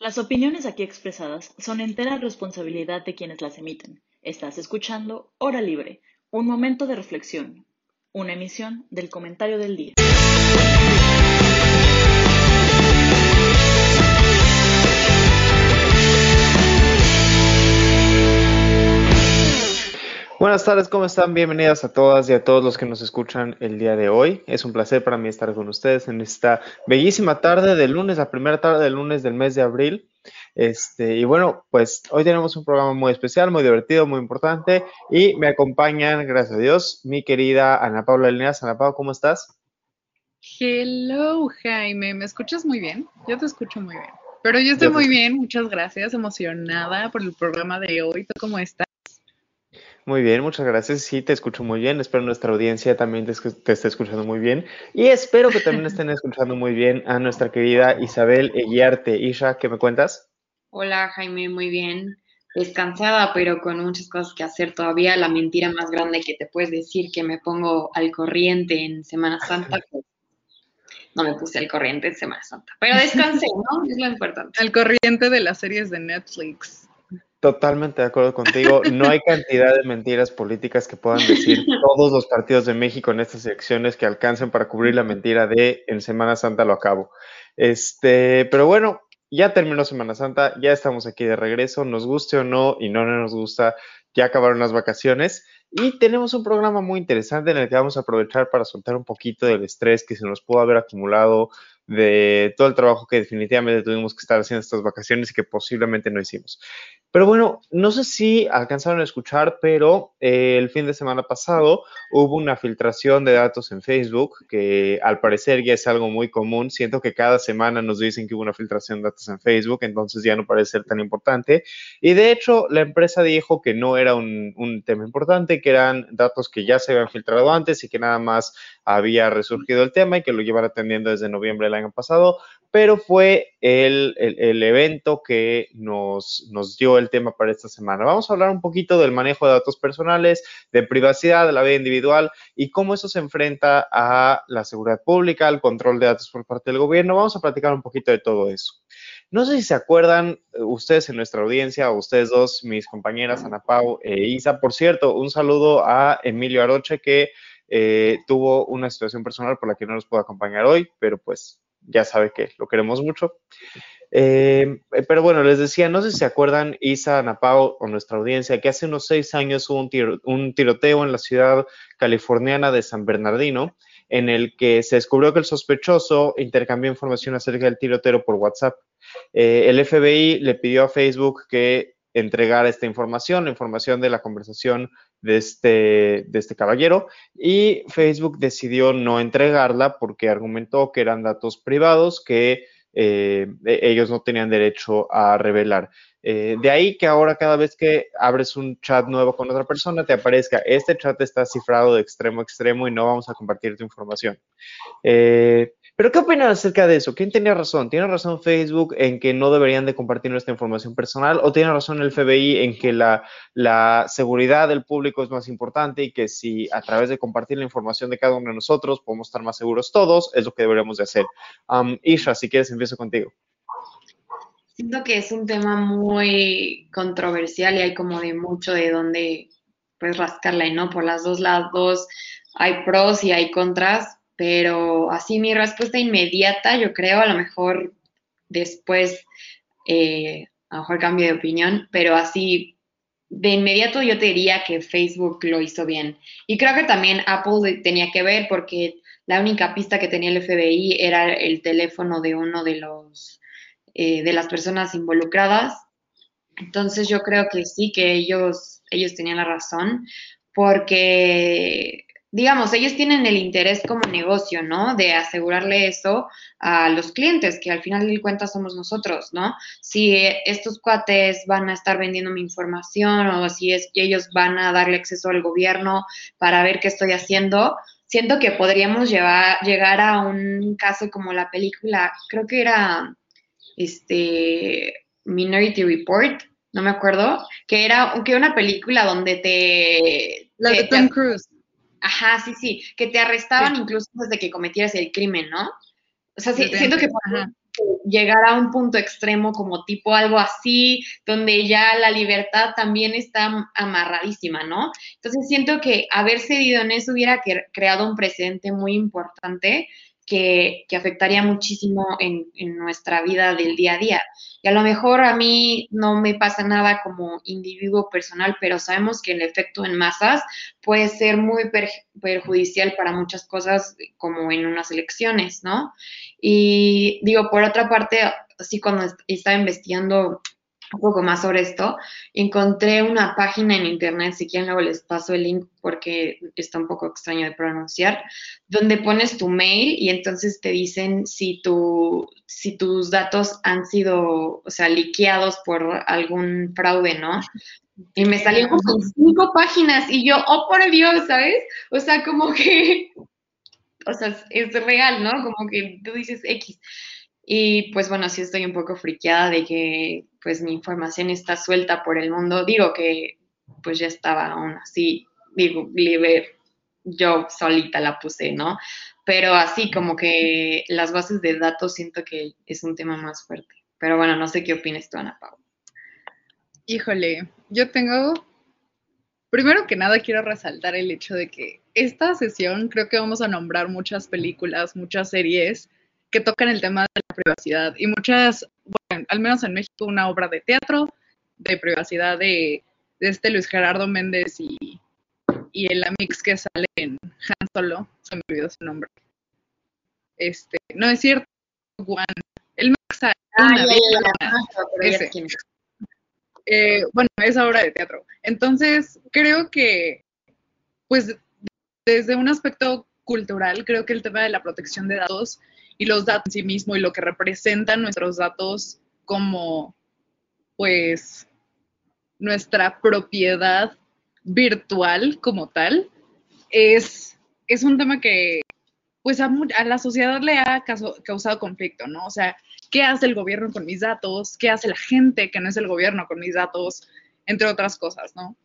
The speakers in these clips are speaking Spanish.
Las opiniones aquí expresadas son entera responsabilidad de quienes las emiten. Estás escuchando Hora Libre, un momento de reflexión, una emisión del comentario del día. Buenas tardes, ¿cómo están? Bienvenidas a todas y a todos los que nos escuchan el día de hoy. Es un placer para mí estar con ustedes en esta bellísima tarde de lunes, la primera tarde del lunes del mes de abril. Este, y bueno, pues hoy tenemos un programa muy especial, muy divertido, muy importante y me acompañan, gracias a Dios, mi querida Ana Paula Lineas. Ana Paula, ¿cómo estás? Hello, Jaime, ¿me escuchas muy bien? Yo te escucho muy bien. Pero yo estoy muy bien, muchas gracias, emocionada por el programa de hoy. ¿Tú cómo estás? Muy bien, muchas gracias. Sí, te escucho muy bien. Espero nuestra audiencia también te, esté escuchando muy bien. Y espero que también estén escuchando muy bien a nuestra querida Isabel Eguiarte. Isha, ¿qué me cuentas? Hola, Jaime, muy bien. Descansada, pero con muchas cosas que hacer todavía. La mentira más grande que te puedes decir que me pongo al corriente en Semana Santa. Pues, no me puse al corriente en Semana Santa, pero descansé, ¿no? Es lo importante. Al corriente de las series de Netflix. Totalmente de acuerdo contigo. No hay cantidad de mentiras políticas que puedan decir todos los partidos de México en estas elecciones que alcancen para cubrir la mentira de en Semana Santa lo acabo. Este, pero bueno, ya terminó Semana Santa, ya estamos aquí de regreso, nos guste o no, y no nos gusta, ya acabaron las vacaciones. Y tenemos un programa muy interesante en el que vamos a aprovechar para soltar un poquito del estrés que se nos pudo haber acumulado de todo el trabajo que definitivamente tuvimos que estar haciendo estas vacaciones y que posiblemente no hicimos. Pero bueno, no sé si alcanzaron a escuchar, pero eh, el fin de semana pasado hubo una filtración de datos en Facebook, que al parecer ya es algo muy común. Siento que cada semana nos dicen que hubo una filtración de datos en Facebook, entonces ya no parece ser tan importante. Y de hecho, la empresa dijo que no era un, un tema importante, que eran datos que ya se habían filtrado antes y que nada más había resurgido el tema y que lo llevan atendiendo desde noviembre del año pasado, pero fue el, el, evento que nos, nos dio el tema para esta semana. Vamos a hablar un poquito del manejo de datos personales, de privacidad, de la vida individual y cómo eso se enfrenta a la seguridad pública, al control de datos por parte del gobierno. Vamos a platicar un poquito de todo eso. No sé si se acuerdan eh, ustedes en nuestra audiencia, ustedes dos, mis compañeras Ana Pau e Isa. Por cierto, un saludo a Emilio Aroche que eh, tuvo una situación personal por la que no nos pudo acompañar hoy, pero pues ya sabe que lo queremos mucho. Eh, pero bueno, les decía, no sé si se acuerdan, Isa, Napao o nuestra audiencia, que hace unos seis años hubo un, tiroteo en la ciudad californiana de San Bernardino, en el que se descubrió que el sospechoso intercambió información acerca del tiroteo por WhatsApp. Eh, el FBI le pidió a Facebook que entregara esta información, la información de la conversación de este, de este caballero y Facebook decidió no entregarla porque argumentó que eran datos privados que eh, e-, ellos no tenían derecho a revelar. Eh, de ahí que ahora cada vez que abres un chat nuevo con otra persona te aparezca, este chat está cifrado de extremo a extremo y no vamos a compartir tu información. Eh, pero ¿qué opinan acerca de eso? ¿Quién tenía razón? ¿Tiene razón Facebook en que no deberían de compartir nuestra información personal o tiene razón el FBI en que la, seguridad del público es más importante y que si a través de compartir la información de cada uno de nosotros podemos estar más seguros todos, es lo que deberíamos de hacer? Um, si quieres empiezo contigo. Siento que es un tema muy controversial y hay como de mucho de dónde pues rascarla no por las dos lados hay pros y hay contras pero así mi respuesta inmediata, yo creo, a lo mejor después, eh, a lo mejor cambio de opinión, pero así de inmediato yo te diría que Facebook lo hizo bien. Y creo que también Apple tenía que ver porque la única pista que tenía el FBI era el teléfono de uno de los eh, de las personas involucradas. Entonces yo creo que sí que ellos ellos tenían la razón porque digamos, ellos tienen el interés como negocio, ¿no? De asegurarle eso a los clientes, que al final de cuentas somos nosotros, ¿no? Si estos cuates van a estar vendiendo mi información o si es, ellos van a darle acceso al gobierno para ver qué estoy haciendo, siento que podríamos llevar, llegar a un caso como la película, creo que era este Minority Report, no me acuerdo, que era que una película donde te... La de Tom Cruise Ajá, sí, sí, que te arrestaban incluso desde que cometieras el crimen, ¿no? O sea, siento que llegar a un punto extremo como tipo algo así, donde ya la libertad también está amarradísima, ¿no? Entonces siento que haber cedido en eso hubiera creado un precedente muy importante que, afectaría muchísimo en, nuestra vida del día a día. Y a lo mejor a mí no me pasa nada como individuo personal, pero sabemos que el efecto en masas puede ser muy perjudicial para muchas cosas, como en unas elecciones, ¿no? Y digo, por otra parte, así cuando estaba investigando un poco más sobre esto, encontré una página en internet, si quieren luego les paso el link porque está un poco extraño de pronunciar, donde pones tu mail y entonces te dicen si, tu, si tus datos han sido, o sea, liqueados por algún fraude, ¿no? Y me salió como cinco páginas y yo, oh por Dios, ¿sabes? O sea, como que, o sea, es real, ¿no? Como que tú dices X. Y pues bueno, sí estoy un poco friqueada de que pues mi información está suelta por el mundo. Digo que pues ya estaba aún así, digo, libre, yo solita la puse, ¿no? Pero así como que las bases de datos siento que es un tema más fuerte. Pero bueno, no sé qué opinas tú, Ana Pau. Híjole, yo tengo, primero que nada quiero resaltar el hecho de que esta sesión creo que vamos a nombrar muchas películas, muchas series que tocan el tema de la privacidad y muchas, bueno, al menos en México, una obra de teatro de privacidad de, este Luis Gerardo Méndez y, y el Amix que sale en Han Solo, se me olvidó su nombre. Este, no es cierto, Juan, el Mix bueno, es obra de teatro. Entonces, creo que, pues, desde un aspecto cultural, creo que el tema de la protección de datos y los datos en sí mismo y lo que representan nuestros datos como, pues, nuestra propiedad virtual como tal, es, es un tema que, pues, a, la sociedad le ha causado conflicto, ¿no? O sea, ¿qué hace el gobierno con mis datos? ¿Qué hace la gente que no es el gobierno con mis datos? Entre otras cosas, ¿no?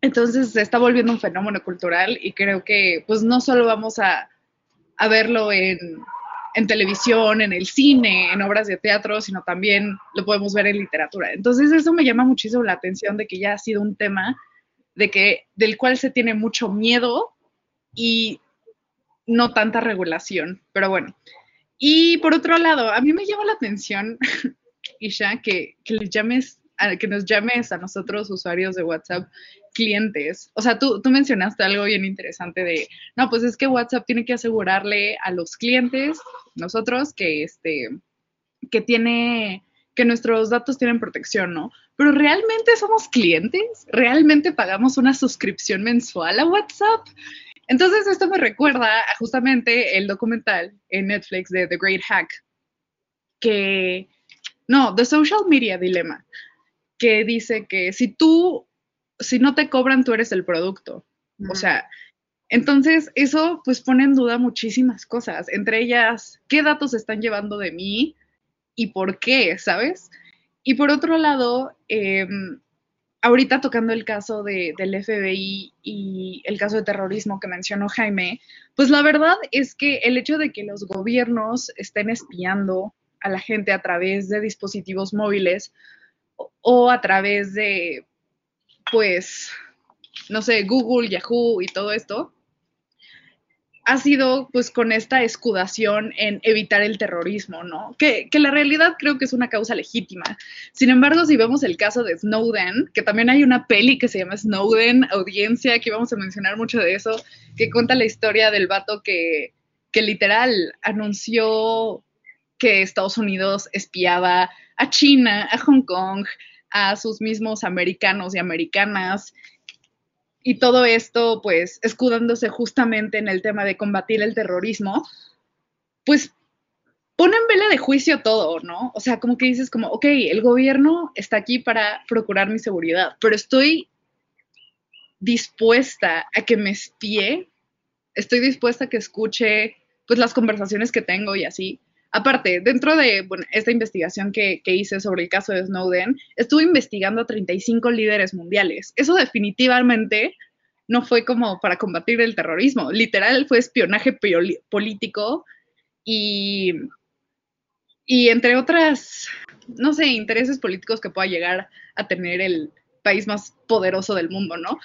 Entonces se está volviendo un fenómeno cultural y creo que pues no solo vamos a, a verlo en, en televisión, en el cine, en obras de teatro, sino también lo podemos ver en literatura. Entonces eso me llama muchísimo la atención de que ya ha sido un tema de que, del cual se tiene mucho miedo y no tanta regulación. Pero bueno. Y por otro lado, a mí me llama la atención, Isha, que, que le llames que nos llames a nosotros, usuarios de WhatsApp, clientes. O sea, tú, tú mencionaste algo bien interesante de, no, pues es que WhatsApp tiene que asegurarle a los clientes, nosotros, que este, que tiene, que nuestros datos tienen protección, ¿no? Pero realmente somos clientes, realmente pagamos una suscripción mensual a WhatsApp. Entonces esto me recuerda justamente el documental en Netflix de The Great Hack, que, no, The Social Media Dilemma, que dice que si tú, si no te cobran, tú eres el producto. O sea, entonces eso pues pone en duda muchísimas cosas, entre ellas, ¿qué datos están llevando de mí y por qué, sabes? Y por otro lado, em, ahorita tocando el caso de, del FBI y el caso de terrorismo que mencionó Jaime, pues la verdad es que el hecho de que los gobiernos estén espiando a la gente a través de dispositivos móviles, o a través de, pues, no sé, Google, Yahoo y todo esto, ha sido pues con esta escudación en evitar el terrorismo, ¿no? Que, que, la realidad creo que es una causa legítima. Sin embargo, si vemos el caso de Snowden, que también hay una peli que se llama Snowden, audiencia, que vamos a mencionar mucho de eso, que cuenta la historia del vato que, que literal anunció que Estados Unidos espiaba a China, a Hong Kong, a sus mismos americanos y americanas. Y todo esto, pues, escudándose justamente en el tema de combatir el terrorismo, pues pone en vela de juicio todo, ¿no? O sea, como que dices como, ok, el gobierno está aquí para procurar mi seguridad, pero estoy dispuesta a que me espíe, estoy dispuesta a que escuche pues las conversaciones que tengo y así. Aparte, dentro de esta investigación que, hice sobre el caso de Snowden, estuve investigando a 35 líderes mundiales. Eso definitivamente no fue como para combatir el terrorismo, literal fue espionaje político y, y entre otras, no sé, intereses políticos que pueda llegar a tener el país más poderoso del mundo, ¿no?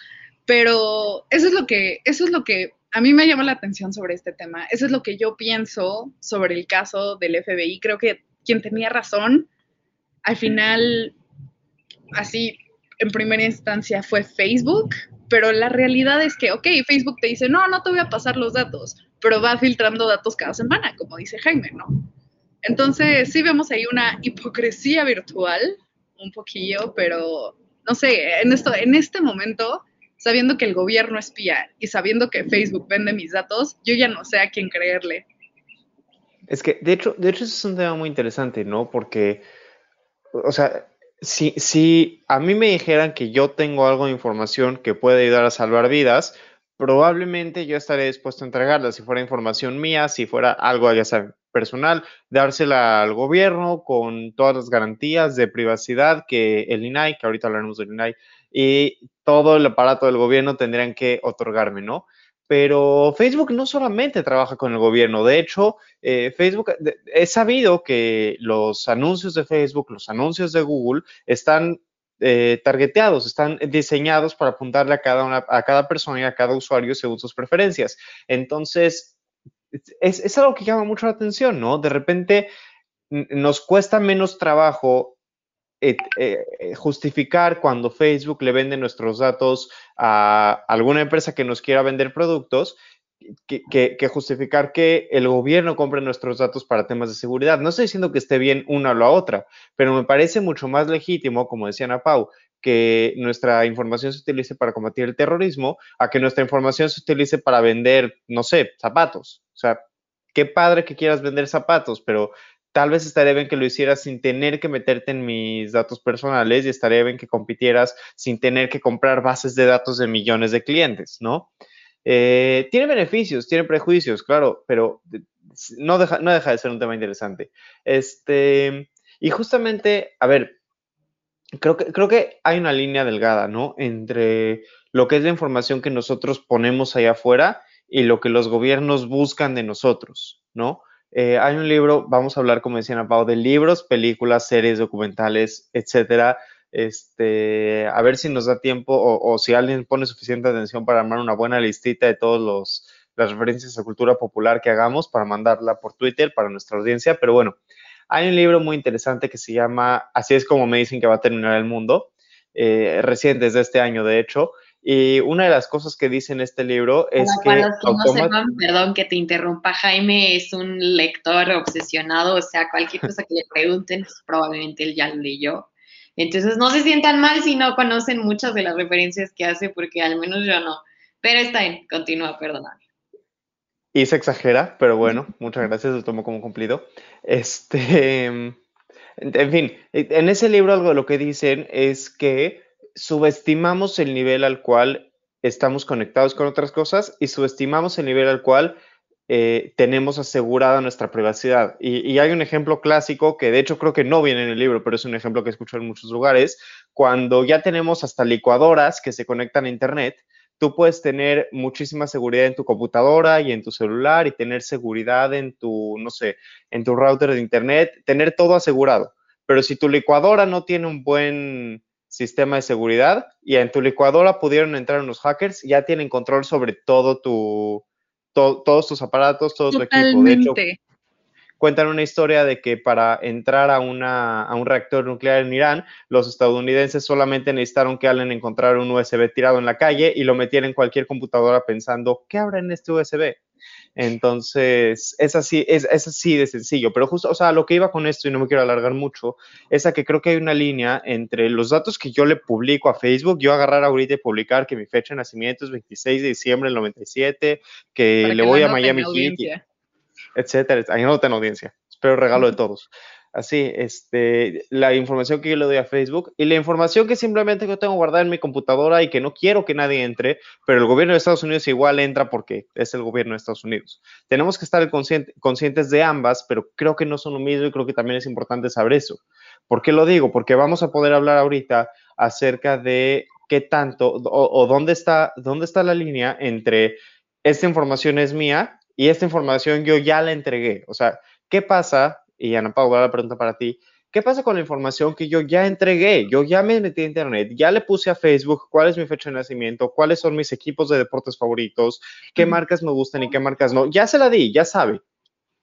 Pero eso es lo que, eso es lo que a mí me llama la atención sobre este tema. Eso es lo que yo pienso sobre el caso del FBI. Creo que quien tenía razón, al final, así, en primera instancia fue Facebook, pero la realidad es que, ok, Facebook te dice, no, no te voy a pasar los datos, pero va filtrando datos cada semana, como dice Jaime, ¿no? Entonces, sí vemos ahí una hipocresía virtual, un poquillo, pero no sé, en, esto, en este momento sabiendo que el gobierno espía y sabiendo que Facebook vende mis datos, yo ya no sé a quién creerle. Es que, de hecho, de hecho, eso es un tema muy interesante, ¿no? Porque, o sea, si, si a mí me dijeran que yo tengo algo de información que puede ayudar a salvar vidas, probablemente yo estaría dispuesto a entregarla si fuera información mía, si fuera algo, ya saben, personal, dársela al gobierno con todas las garantías de privacidad que el INAI, que ahorita hablaremos del INAI, y todo el aparato del gobierno tendrían que otorgarme, ¿no? Pero Facebook no solamente trabaja con el gobierno, de hecho, eh, Facebook, he sabido que los anuncios de Facebook, los anuncios de Google están eh, targeteados, están diseñados para apuntarle a cada, a cada persona y a cada usuario según sus preferencias. Entonces, es, es algo que llama mucho la atención, ¿no? De repente nos cuesta menos trabajo eh, eh, justificar cuando Facebook le vende nuestros datos a alguna empresa que nos quiera vender productos, que, justificar que el gobierno compre nuestros datos para temas de seguridad. No estoy diciendo que esté bien una o la otra, pero me parece mucho más legítimo, como decía Ana Pau, que nuestra información se utilice para combatir el terrorismo, a que nuestra información se utilice para vender, no sé, zapatos. O sea, qué padre que quieras vender zapatos, pero tal vez estaría bien que lo hicieras sin tener que meterte en mis datos personales y estaría bien que compitieras sin tener que comprar bases de datos de millones de clientes, ¿no? Eh, tiene beneficios, tiene prejuicios, claro, pero no deja, no deja de ser un tema interesante. Este, y justamente, a ver, creo que, creo que hay una línea delgada, ¿no? Entre lo que es la información que nosotros ponemos allá afuera y lo que los gobiernos buscan de nosotros, ¿no? Eh, hay un libro, vamos a hablar, como decían Pau, de libros, películas, series, documentales, etcétera. Este, a ver si nos da tiempo o, si alguien pone suficiente atención para armar una buena listita de todas las referencias a cultura popular que hagamos para mandarla por Twitter para nuestra audiencia. Pero bueno, hay un libro muy interesante que se llama Así es como me dicen que va a terminar el mundo, eh, reciente desde este año, de hecho, y una de las cosas que dice en este libro es que... Para los que no sepan, perdón que te interrumpa, Jaime es un lector obsesionado, o sea, cualquier cosa que le pregunten, pues, probablemente él ya lo leyó. Entonces, no se sientan mal si no conocen muchas de las referencias que hace, porque al menos yo no. Pero está bien, continúa, perdóname. Y se exagera, pero bueno, muchas gracias, lo tomo como cumplido. Este, en fin, en ese libro algo de lo que dicen es que subestimamos el nivel al cual estamos conectados con otras cosas y subestimamos el nivel al cual eh, tenemos asegurada nuestra privacidad. Y, hay un ejemplo clásico que de hecho creo que no viene en el libro, pero es un ejemplo que escucho en muchos lugares, cuando ya tenemos hasta licuadoras que se conectan a Internet, tú puedes tener muchísima seguridad en tu computadora y en tu celular y tener seguridad en tu, no sé, en tu router de Internet, tener todo asegurado. Pero si tu licuadora no tiene un buen sistema de seguridad y en tu licuadora pudieron entrar unos hackers, ya tienen control sobre todo tu, todos tus aparatos, todo tu equipo. De hecho, cuentan una historia de que para entrar a, una, a un reactor nuclear en Irán, los estadounidenses solamente necesitaron que alguien encontrara un USB tirado en la calle y lo metiera en cualquier computadora pensando, ¿qué habrá en este USB? Entonces, es así, es, así de sencillo. Pero justo, o sea, lo que iba con esto, y no me quiero alargar mucho, es a que creo que hay una línea entre los datos que yo le publico a Facebook, yo agarrar ahorita y publicar que mi fecha de nacimiento es 26 de diciembre del 97, que le voy a Miami Heat, etcétera. Ahí no tengo audiencia. Espero regalo de todos así, este, la información que yo le doy a Facebook y la información que simplemente yo tengo guardada en mi computadora y que no quiero que nadie entre, pero el gobierno de Estados Unidos igual entra porque es el gobierno de Estados Unidos. Tenemos que estar conscientes de ambas, pero creo que no son lo mismo y creo que también es importante saber eso. ¿Por qué lo digo? Porque vamos a poder hablar ahorita acerca de qué tanto o, o dónde, está, dónde está la línea entre esta información es mía y esta información yo ya la entregué. O sea, ¿qué pasa y Ana Paula, la pregunta para ti, ¿qué pasa con la información que yo ya entregué? Yo ya me metí a internet, ya le puse a Facebook cuál es mi fecha de nacimiento, cuáles son mis equipos de deportes favoritos, qué marcas me gustan y qué marcas no. Ya se la di, ya sabe.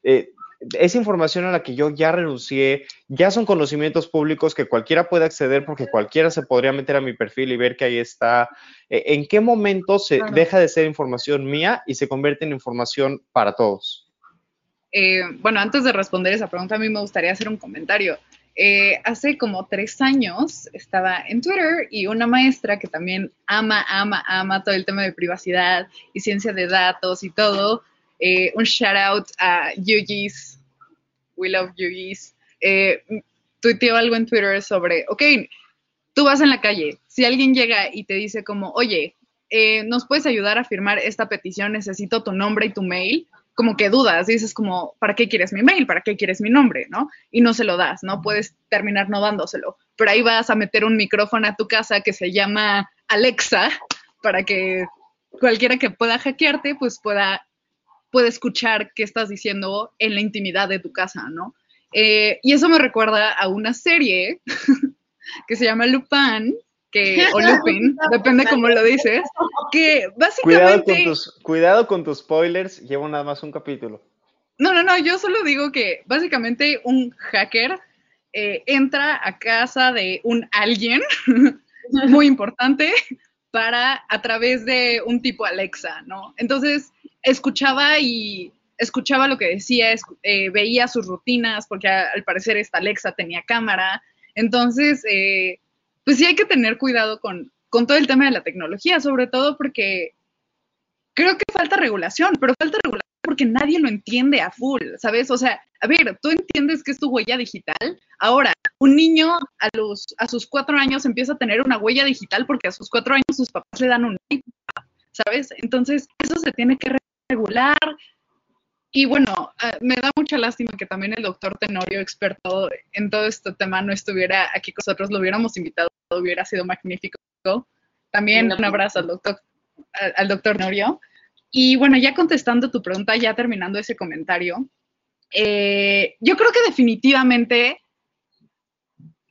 Eh, es información a la que yo ya renuncié, ya son conocimientos públicos que cualquiera puede acceder porque cualquiera se podría meter a mi perfil y ver que ahí está. Eh, ¿En qué momento se deja de ser información mía y se convierte en información para todos? Eh, bueno, antes de responder esa pregunta, a mí me gustaría hacer un comentario. Eh, hace como tres años estaba en Twitter y una maestra que también ama, ama, ama todo el tema de privacidad y ciencia de datos y todo. un shout out a Yugis We Love Yugis, eh, tuiteó algo en Twitter sobre, ok, tú vas en la calle, si alguien llega y te dice como, oye, eh, ¿nos puedes ayudar a firmar esta petición? Necesito tu nombre y tu mail. Como que dudas, dices como, ¿para qué quieres mi mail? ¿Para qué quieres mi nombre? ¿No? Y no se lo das, ¿no? Puedes terminar no dándoselo. Pero ahí vas a meter un micrófono a tu casa que se llama Alexa para que cualquiera que pueda hackearte, pues pueda escuchar qué estás diciendo en la intimidad de tu casa, ¿no? Eh, y eso me recuerda a una serie que se llama Lupin, que, o Lupin, depende cómo lo dices, que básicamente... Cuidado con, tus, spoilers, llevo nada más un capítulo. No, no, no, yo solo digo que básicamente un hacker eh, entra a casa de un alguien muy importante para a través de un tipo Alexa, ¿no? Entonces, escuchaba y escuchaba lo que decía, eh, veía sus rutinas, porque al parecer esta Alexa tenía cámara. Entonces, eh, pues sí hay que tener cuidado con, con todo el tema de la tecnología, sobre todo porque creo que falta regulación, pero falta regulación porque nadie lo entiende a full, ¿sabes? O sea, a ver, tú entiendes que es tu huella digital. Ahora, un niño a, los, a sus cuatro años empieza a tener una huella digital porque a sus cuatro años sus papás le dan un iPad, ¿sabes? Entonces, eso se tiene que regular. Y bueno, ah, me da mucha lástima que también el doctor Tenorio, experto en todo este tema, no estuviera aquí con nosotros, lo hubiéramos invitado, hubiera sido magnífico. También un abrazo al doctor, al, doctor Tenorio. Y bueno, ya contestando tu pregunta, ya terminando ese comentario, eh, yo creo que definitivamente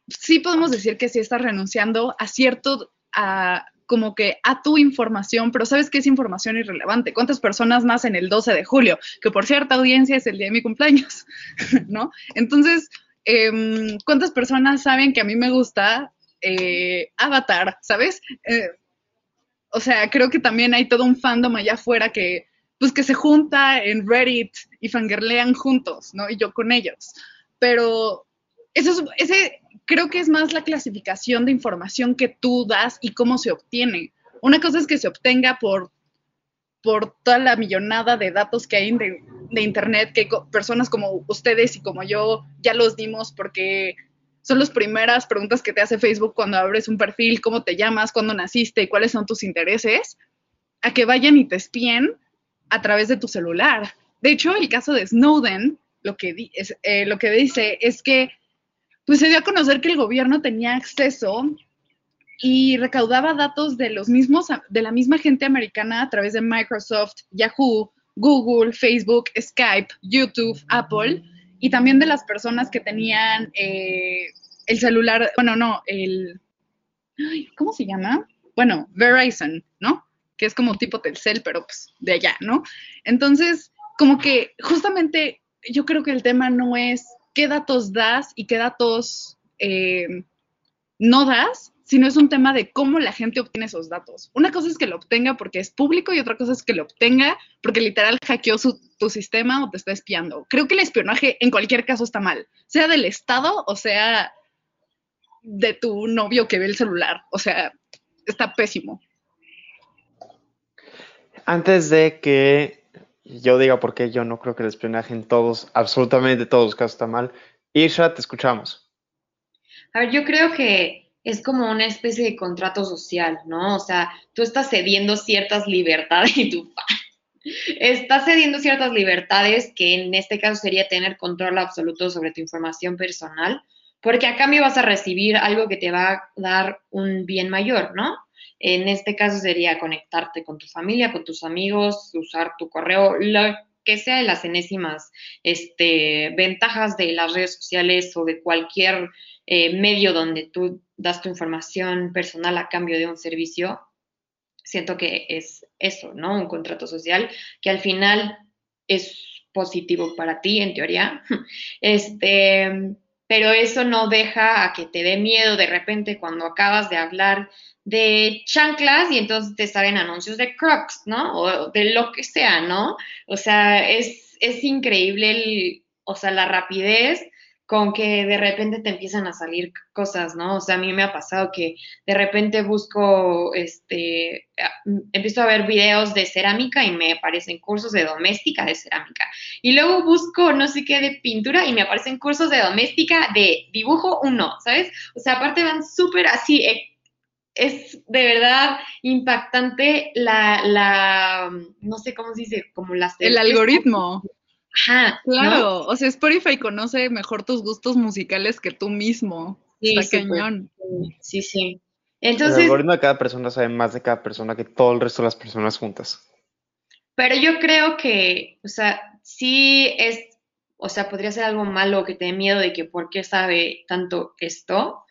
sí podemos decir que sí estás renunciando a cierto, a, como que a tu información, pero ¿sabes qué es información irrelevante? ¿Cuántas personas nacen el 12 de julio? Que por cierta audiencia es el día de mi cumpleaños, ¿no? Entonces, em, ¿cuántas personas saben que a mí me gusta eh, Avatar, ¿sabes? Eh, o sea, creo que también hay todo un fandom allá afuera que, pues, que se junta en Reddit y fangirlean juntos, ¿no? Y yo con ellos. Pero eso es, ese, creo que es más la clasificación de información que tú das y cómo se obtiene. Una cosa es que se obtenga por, por toda la millonada de datos que hay de, Internet, que personas como ustedes y como yo ya los dimos porque son las primeras preguntas que te hace Facebook cuando abres un perfil, cómo te llamas, cuándo naciste y cuáles son tus intereses, a que vayan y te espíen a través de tu celular. De hecho, el caso de Snowden, lo que, eh, lo que dice es que pues se dio a conocer que el gobierno tenía acceso y recaudaba datos de los mismos, de la misma gente americana a través de Microsoft, Yahoo, Google, Facebook, Skype, YouTube, Apple, y también de las personas que tenían eh, el celular, bueno, no, el, ¿cómo se llama? Bueno, Verizon, ¿no? Que es como tipo Telcel, pero pues de allá, ¿no? Entonces, como que justamente yo creo que el tema no es qué datos das y qué datos eh, no das, sino es un tema de cómo la gente obtiene esos datos. Una cosa es que lo obtenga porque es público y otra cosa es que lo obtenga porque literal hackeó tu sistema o te está espiando. Creo que el espionaje en cualquier caso está mal, sea del Estado o sea de tu novio que ve el celular. O sea, está pésimo. Antes de que yo diga por qué yo no creo que el espionaje en todos, absolutamente todos los casos está mal. Isha, te escuchamos. A ver, yo creo que es como una especie de contrato social, ¿no? O sea, tú estás cediendo ciertas libertades y tú estás cediendo ciertas libertades que en este caso sería tener control absoluto sobre tu información personal, porque a cambio vas a recibir algo que te va a dar un bien mayor, ¿no? En este caso sería conectarte con tu familia, con tus amigos, usar tu correo, lo que sea de las enésimas este, ventajas de las redes sociales o de cualquier eh, medio donde tú das tu información personal a cambio de un servicio, siento que es eso, ¿no? Un contrato social que al final es positivo para ti, en teoría. Este, pero eso no deja a que te dé miedo de repente cuando acabas de hablar de chanclas y entonces te salen anuncios de Crocs, ¿no? O de lo que sea, ¿no? O sea, es, es increíble el, o sea, la rapidez con que de repente te empiezan a salir cosas, ¿no? O sea, a mí me ha pasado que de repente busco, este, empiezo a ver videos de cerámica y me aparecen cursos de doméstica de cerámica. Y luego busco no sé qué de pintura y me aparecen cursos de doméstica de dibujo uno, ¿sabes? O sea, aparte van súper así, eh, es de verdad impactante la, la, no sé cómo se dice, como las... El algoritmo. Ajá. Claro, o sea, Spotify conoce mejor tus gustos musicales que tú mismo. Sí, Está cañón. Sí, sí. Entonces, el algoritmo de cada persona sabe más de cada persona que todo el resto de las personas juntas. Pero yo creo que, o sea, sí es, o sea, podría ser algo malo que te dé miedo de que por qué sabe tanto esto,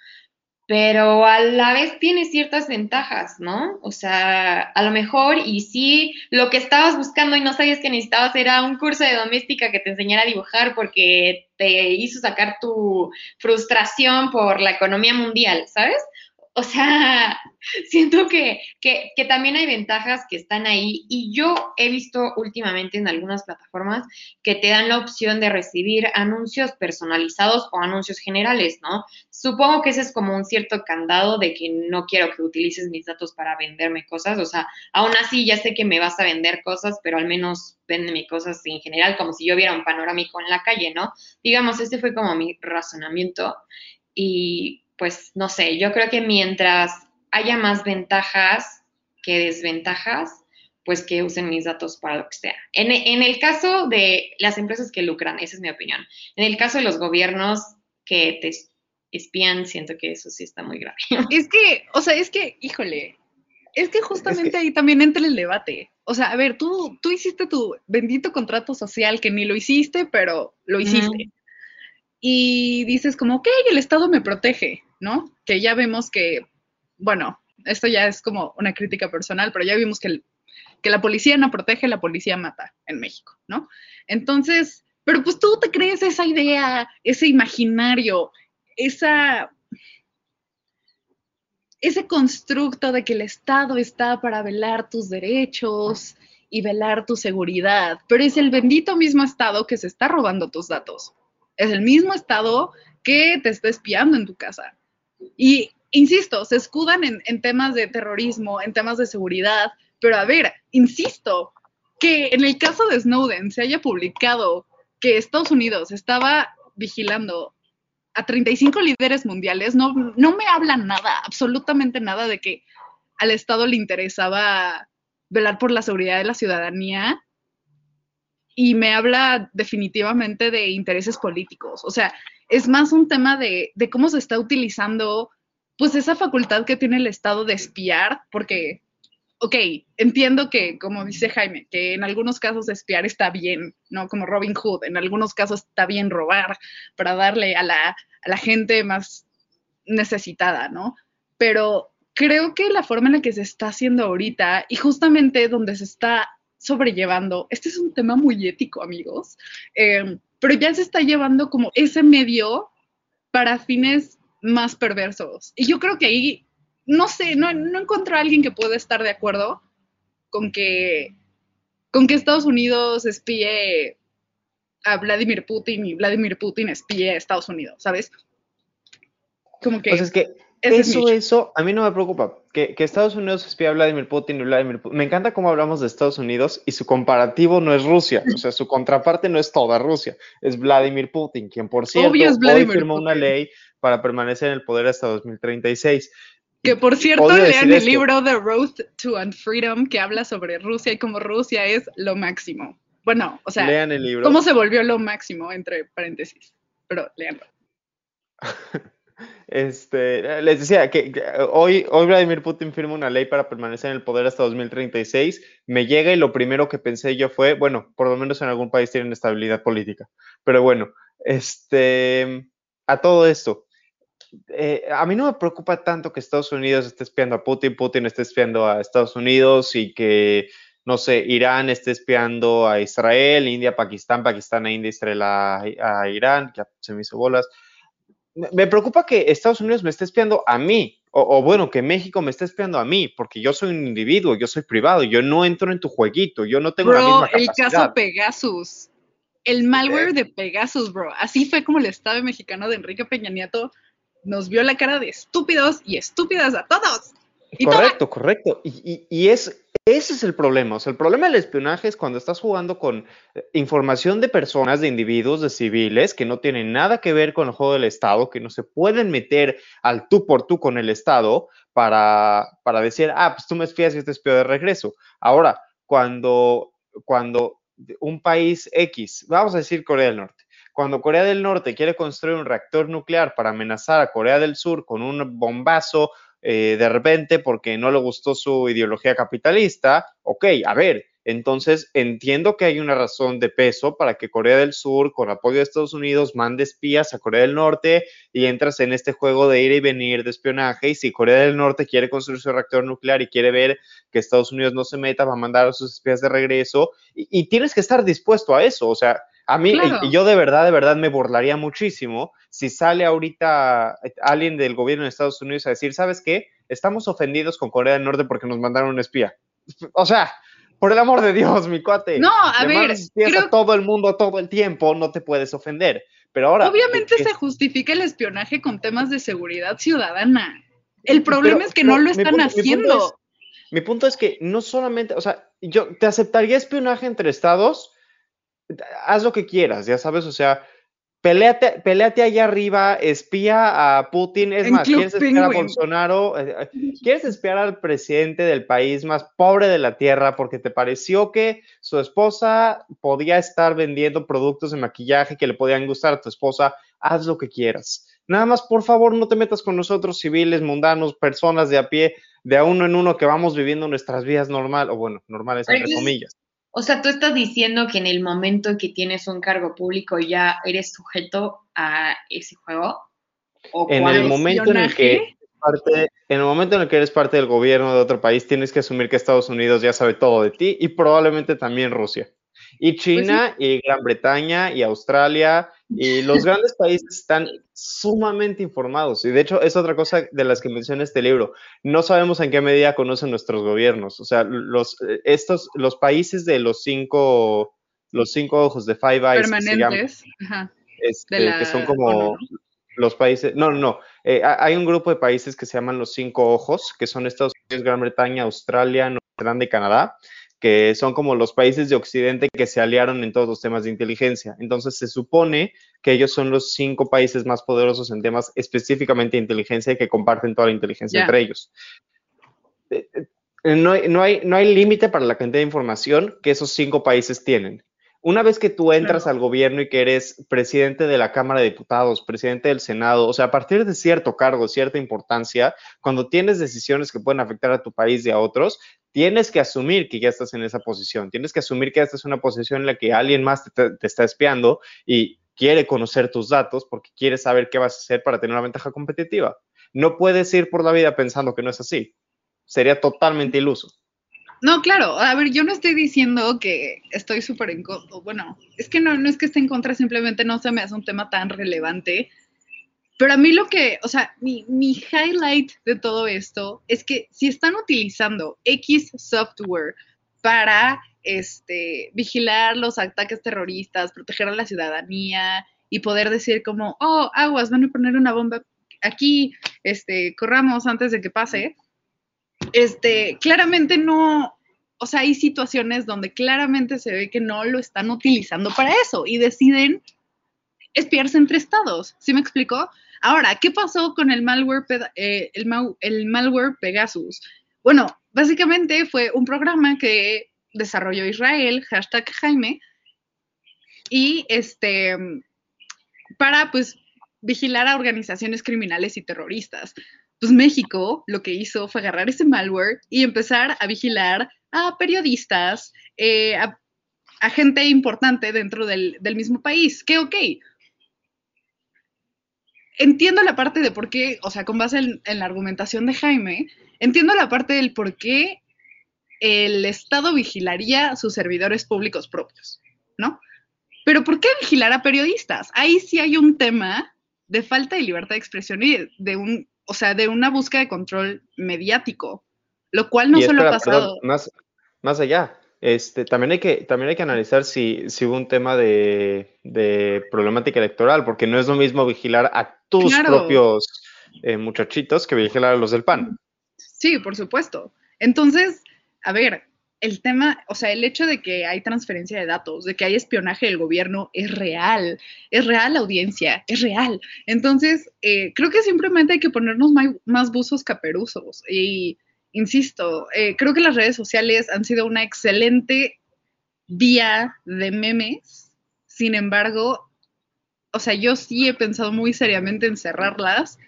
pero a la vez tiene ciertas ventajas, ¿no? O sea, a lo mejor y sí, lo que estabas buscando y no sabías que necesitabas era un curso de doméstica que te enseñara a dibujar porque te hizo sacar tu frustración por la economía mundial, ¿sabes? O sea, siento que, que, también hay ventajas que están ahí y yo he visto últimamente en algunas plataformas que te dan la opción de recibir anuncios personalizados o anuncios generales, ¿no? Supongo que ese es como un cierto candado de que no quiero que utilices mis datos para venderme cosas, o sea, aún así ya sé que me vas a vender cosas, pero al menos véndeme cosas en general, como si yo viera un panorámico en la calle, ¿no? Digamos, este fue como mi razonamiento y pues no sé, yo creo que mientras haya más ventajas que desventajas, pues que usen mis datos para lo que sea. En, en, el caso de las empresas que lucran, esa es mi opinión. En el caso de los gobiernos que te espían, siento que eso sí está muy grave. Es que, o sea, es que, híjole, es que justamente ahí también entra el debate. O sea, a ver, tú, tú hiciste tu bendito contrato social que ni lo hiciste, pero lo hiciste. Y dices como, ok, el Estado me protege. ¿No? Que ya vemos que, bueno, esto ya es como una crítica personal, pero ya vimos que, que la policía no protege, la policía mata en México, ¿no? Entonces, pero pues tú te crees esa idea, ese imaginario, esa ese constructo de que el Estado está para velar tus derechos y velar tu seguridad, pero es el bendito mismo Estado que se está robando tus datos. Es el mismo Estado que te está espiando en tu casa. Y, insisto, se escudan en, temas de terrorismo, en temas de seguridad, pero a ver, insisto, que en el caso de Snowden se haya publicado que Estados Unidos estaba vigilando a 35 líderes mundiales, no, no me habla nada, absolutamente nada de que al Estado le interesaba velar por la seguridad de la ciudadanía y me habla definitivamente de intereses políticos. O sea, es más un tema de, cómo se está utilizando pues esa facultad que tiene el Estado de espiar, porque, ok, entiendo que, como dice Jaime, que en algunos casos espiar está bien, ¿no? Como Robin Hood, en algunos casos está bien robar para darle a la, a la gente más necesitada, ¿no? Pero creo que la forma en la que se está haciendo ahorita y justamente donde se está sobrellevando, este es un tema muy ético, amigos, eh, pero ya se está llevando como ese medio para fines más perversos. Y yo creo que ahí, no sé, no, no encuentro a alguien que pueda estar de acuerdo con que, con que Estados Unidos espíe a Vladimir Putin y Vladimir Putin espíe a Estados Unidos, ¿sabes? Como que... Pues es que eso, eso, a mí no me preocupa. Que, Estados Unidos espía a Vladimir Putin y Vladimir Putin. Me encanta cómo hablamos de Estados Unidos y su comparativo no es Rusia. O sea, su contraparte no es toda Rusia. Es Vladimir Putin, quien por cierto hoy firmó una ley para permanecer en el poder hasta 2036. Que por cierto, lean el libro The Road to Unfreedom que habla sobre Rusia y cómo Rusia es lo máximo. Bueno, o sea, lean el libro. cómo se volvió lo máximo, entre paréntesis. Pero leanlo. Este, les decía que, hoy, hoy Vladimir Putin firma una ley para permanecer en el poder hasta 2036. Me llega y lo primero que pensé yo fue, bueno, por lo menos en algún país tienen estabilidad política. Pero bueno, este, a todo esto, eh, a mí no me preocupa tanto que Estados Unidos esté espiando a Putin, Putin esté espiando a Estados Unidos y que, no sé, Irán esté espiando a Israel, India, Pakistán, Pakistán a India, Israel a, Irán, ya se me hizo bolas. Me, preocupa que Estados Unidos me esté espiando a mí, o, bueno, que México me esté espiando a mí, porque yo soy un individuo, yo soy privado, yo no entro en tu jueguito, yo no tengo la misma capacidad. el caso Pegasus, el malware de Pegasus, bro, así fue como el Estado mexicano de Enrique Peña Nieto nos vio la cara de estúpidos y estúpidas a todos. Correcto, correcto. Y, es, ese es el problema. O sea, el problema del espionaje es cuando estás jugando con eh, información de personas, de individuos, de civiles, que no tienen nada que ver con el juego del Estado, que no se pueden meter al tú por tú con el Estado para, para decir, ah, pues tú me espías y te espío de regreso. Ahora, cuando, cuando un país X, vamos a decir Corea del Norte, cuando Corea del Norte quiere construir un reactor nuclear para amenazar a Corea del Sur con un bombazo eh, de repente porque no le gustó su ideología capitalista, ok, a ver, entonces entiendo que hay una razón de peso para que Corea del Sur, con apoyo de Estados Unidos, mande espías a Corea del Norte y entras en este juego de ir y venir de espionaje. Y si Corea del Norte quiere construir su reactor nuclear y quiere ver que Estados Unidos no se meta, va a mandar a sus espías de regreso. Y, y tienes que estar dispuesto a eso. O sea, a mí, y yo de verdad, de verdad me burlaría muchísimo si sale ahorita alguien del gobierno de Estados Unidos a decir, ¿sabes qué? Estamos ofendidos con Corea del Norte porque nos mandaron un espía. O sea, por el amor de Dios, mi cuate. No, a ver. a todo el mundo todo el tiempo, no te puedes ofender. Pero ahora. Obviamente se justifica el espionaje con temas de seguridad ciudadana. El problema es que no lo están haciendo. mi punto es que no solamente, o sea, yo te aceptaría espionaje entre estados haz lo que quieras, ya sabes, o sea, peleate, peleate allá arriba, espía a Putin, es más, quieres espiar a Bolsonaro, eh, eh, quieres espiar al presidente del país más pobre de la tierra porque te pareció que su esposa podía estar vendiendo productos de maquillaje que le podían gustar a tu esposa, haz lo que quieras. Nada más, por favor, no te metas con nosotros, civiles, mundanos, personas de a pie, de a uno en uno que vamos viviendo nuestras vidas normal, o bueno, normales entre comillas. O sea, tú estás diciendo que en el momento en que tienes un cargo público ya eres sujeto a ese juego. ¿O en el momento en el que parte, en el momento en el que eres parte del gobierno de otro país, tienes que asumir que Estados Unidos ya sabe todo de ti y probablemente también Rusia. Y pues China y Gran Bretaña y Australia y los grandes países están sumamente informados. Y de hecho es otra cosa de las que menciona este libro. No sabemos en qué medida conocen nuestros gobiernos. O sea, los, estos, los países de los cinco, los cinco ojos de Five Eyes. Permanentes. Este, que son como los países, no, no, no, eh, hay un grupo de países que se llaman los cinco ojos, que son Estados Unidos, Gran Bretaña, Australia, Nueva Zelanda y Canadá que son como los países de Occidente que se aliaron en todos los temas de inteligencia. Entonces se supone que ellos son los cinco países más poderosos en temas específicamente de inteligencia y que comparten toda la inteligencia entre ellos. Eh, eh, no no hay, no hay límite para la cantidad de información que esos cinco países tienen. Una vez que tú entras al gobierno y que eres presidente de la Cámara de Diputados, presidente del Senado, o sea, a partir de cierto cargo, cierta importancia, cuando tienes decisiones que pueden afectar a tu país y a otros, tienes que asumir que ya estás en esa posición, tienes que asumir que esta es una posición en la que alguien más te, está espiando y quiere conocer tus datos porque quiere saber qué vas a hacer para tener una ventaja competitiva. No puedes ir por la vida pensando que no es así. Sería totalmente iluso. No, claro, a ver, yo no estoy diciendo que estoy súper en contra, bueno, es que no, no es que esté en contra, simplemente no se me hace un tema tan relevante pero a mí lo que, o sea, mi, mi highlight de todo esto es que si están utilizando X software para este, vigilar los ataques terroristas, proteger a la ciudadanía y poder decir como, oh, aguas, van a poner una bomba aquí, este, corramos antes de que pase. Este, claramente no, o sea, hay situaciones donde claramente se ve que no lo están utilizando para eso y deciden espiarse entre estados. ¿Sí me explico? Ahora, ¿qué pasó con el malware, eh, el, malware Pegasus? Bueno, básicamente fue un programa que desarrolló Israel, hashtag Jaime, y este, para pues vigilar a organizaciones criminales y terroristas. Pues México lo que hizo fue agarrar ese malware y empezar a vigilar a periodistas, eh, a, gente importante dentro del, mismo país. Que ok. Entiendo la parte de por qué, o sea, con base en, en la argumentación de Jaime, entiendo la parte del por qué el Estado vigilaría sus servidores públicos propios, ¿no? Pero ¿por qué vigilar a periodistas? Ahí sí hay un tema de falta de libertad de expresión y de un, o sea, de una búsqueda de control mediático, lo cual no solo ha pasado. más, más allá, este, también hay que, también hay que analizar si, si hubo un tema de, problemática electoral, porque no es lo mismo vigilar a tus propios eh, muchachitos que vigilar a los del PAN. Sí, por supuesto. Entonces, a ver, el tema, o sea, el hecho de que hay transferencia de datos, de que hay espionaje del gobierno, es real, es real la audiencia, es real. Entonces, eh, creo que simplemente hay que ponernos más, buzos caperuzos. Y, insisto, eh, creo que las redes sociales han sido una excelente vía de memes. Sin embargo, o sea, yo sí he pensado muy seriamente en cerrarlas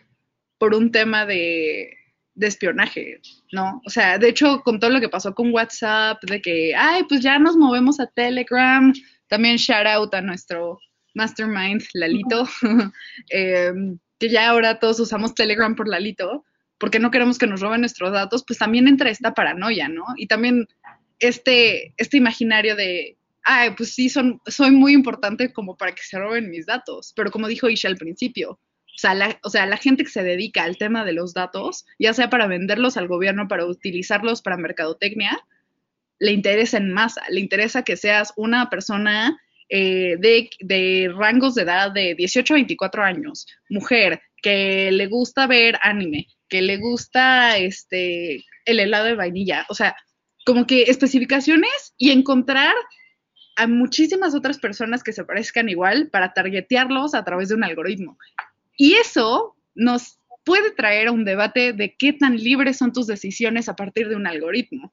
por un tema de, de espionaje, ¿no? O sea, de hecho, con todo lo que pasó con WhatsApp, de que, ay, pues ya nos movemos a Telegram, también shout out a nuestro mastermind, Lalito, em, que ya ahora todos usamos Telegram por Lalito, porque no queremos que nos roben nuestros datos, pues también entra esta paranoia, ¿no? Y también este, este imaginario de, ay, pues sí, son, soy muy importante como para que se roben mis datos, pero como dijo Isha al principio, o sea, la, o sea, la gente que se dedica al tema de los datos, ya sea para venderlos al gobierno, para utilizarlos para mercadotecnia, le interesa en masa, le interesa que seas una persona eh, de, de, rangos de edad de 18 a 24 años, mujer, que le gusta ver anime, que le gusta este, el helado de vainilla, o sea, como que especificaciones y encontrar a muchísimas otras personas que se parezcan igual para targetearlos a través de un algoritmo. Y eso nos puede traer a un debate de qué tan libres son tus decisiones a partir de un algoritmo.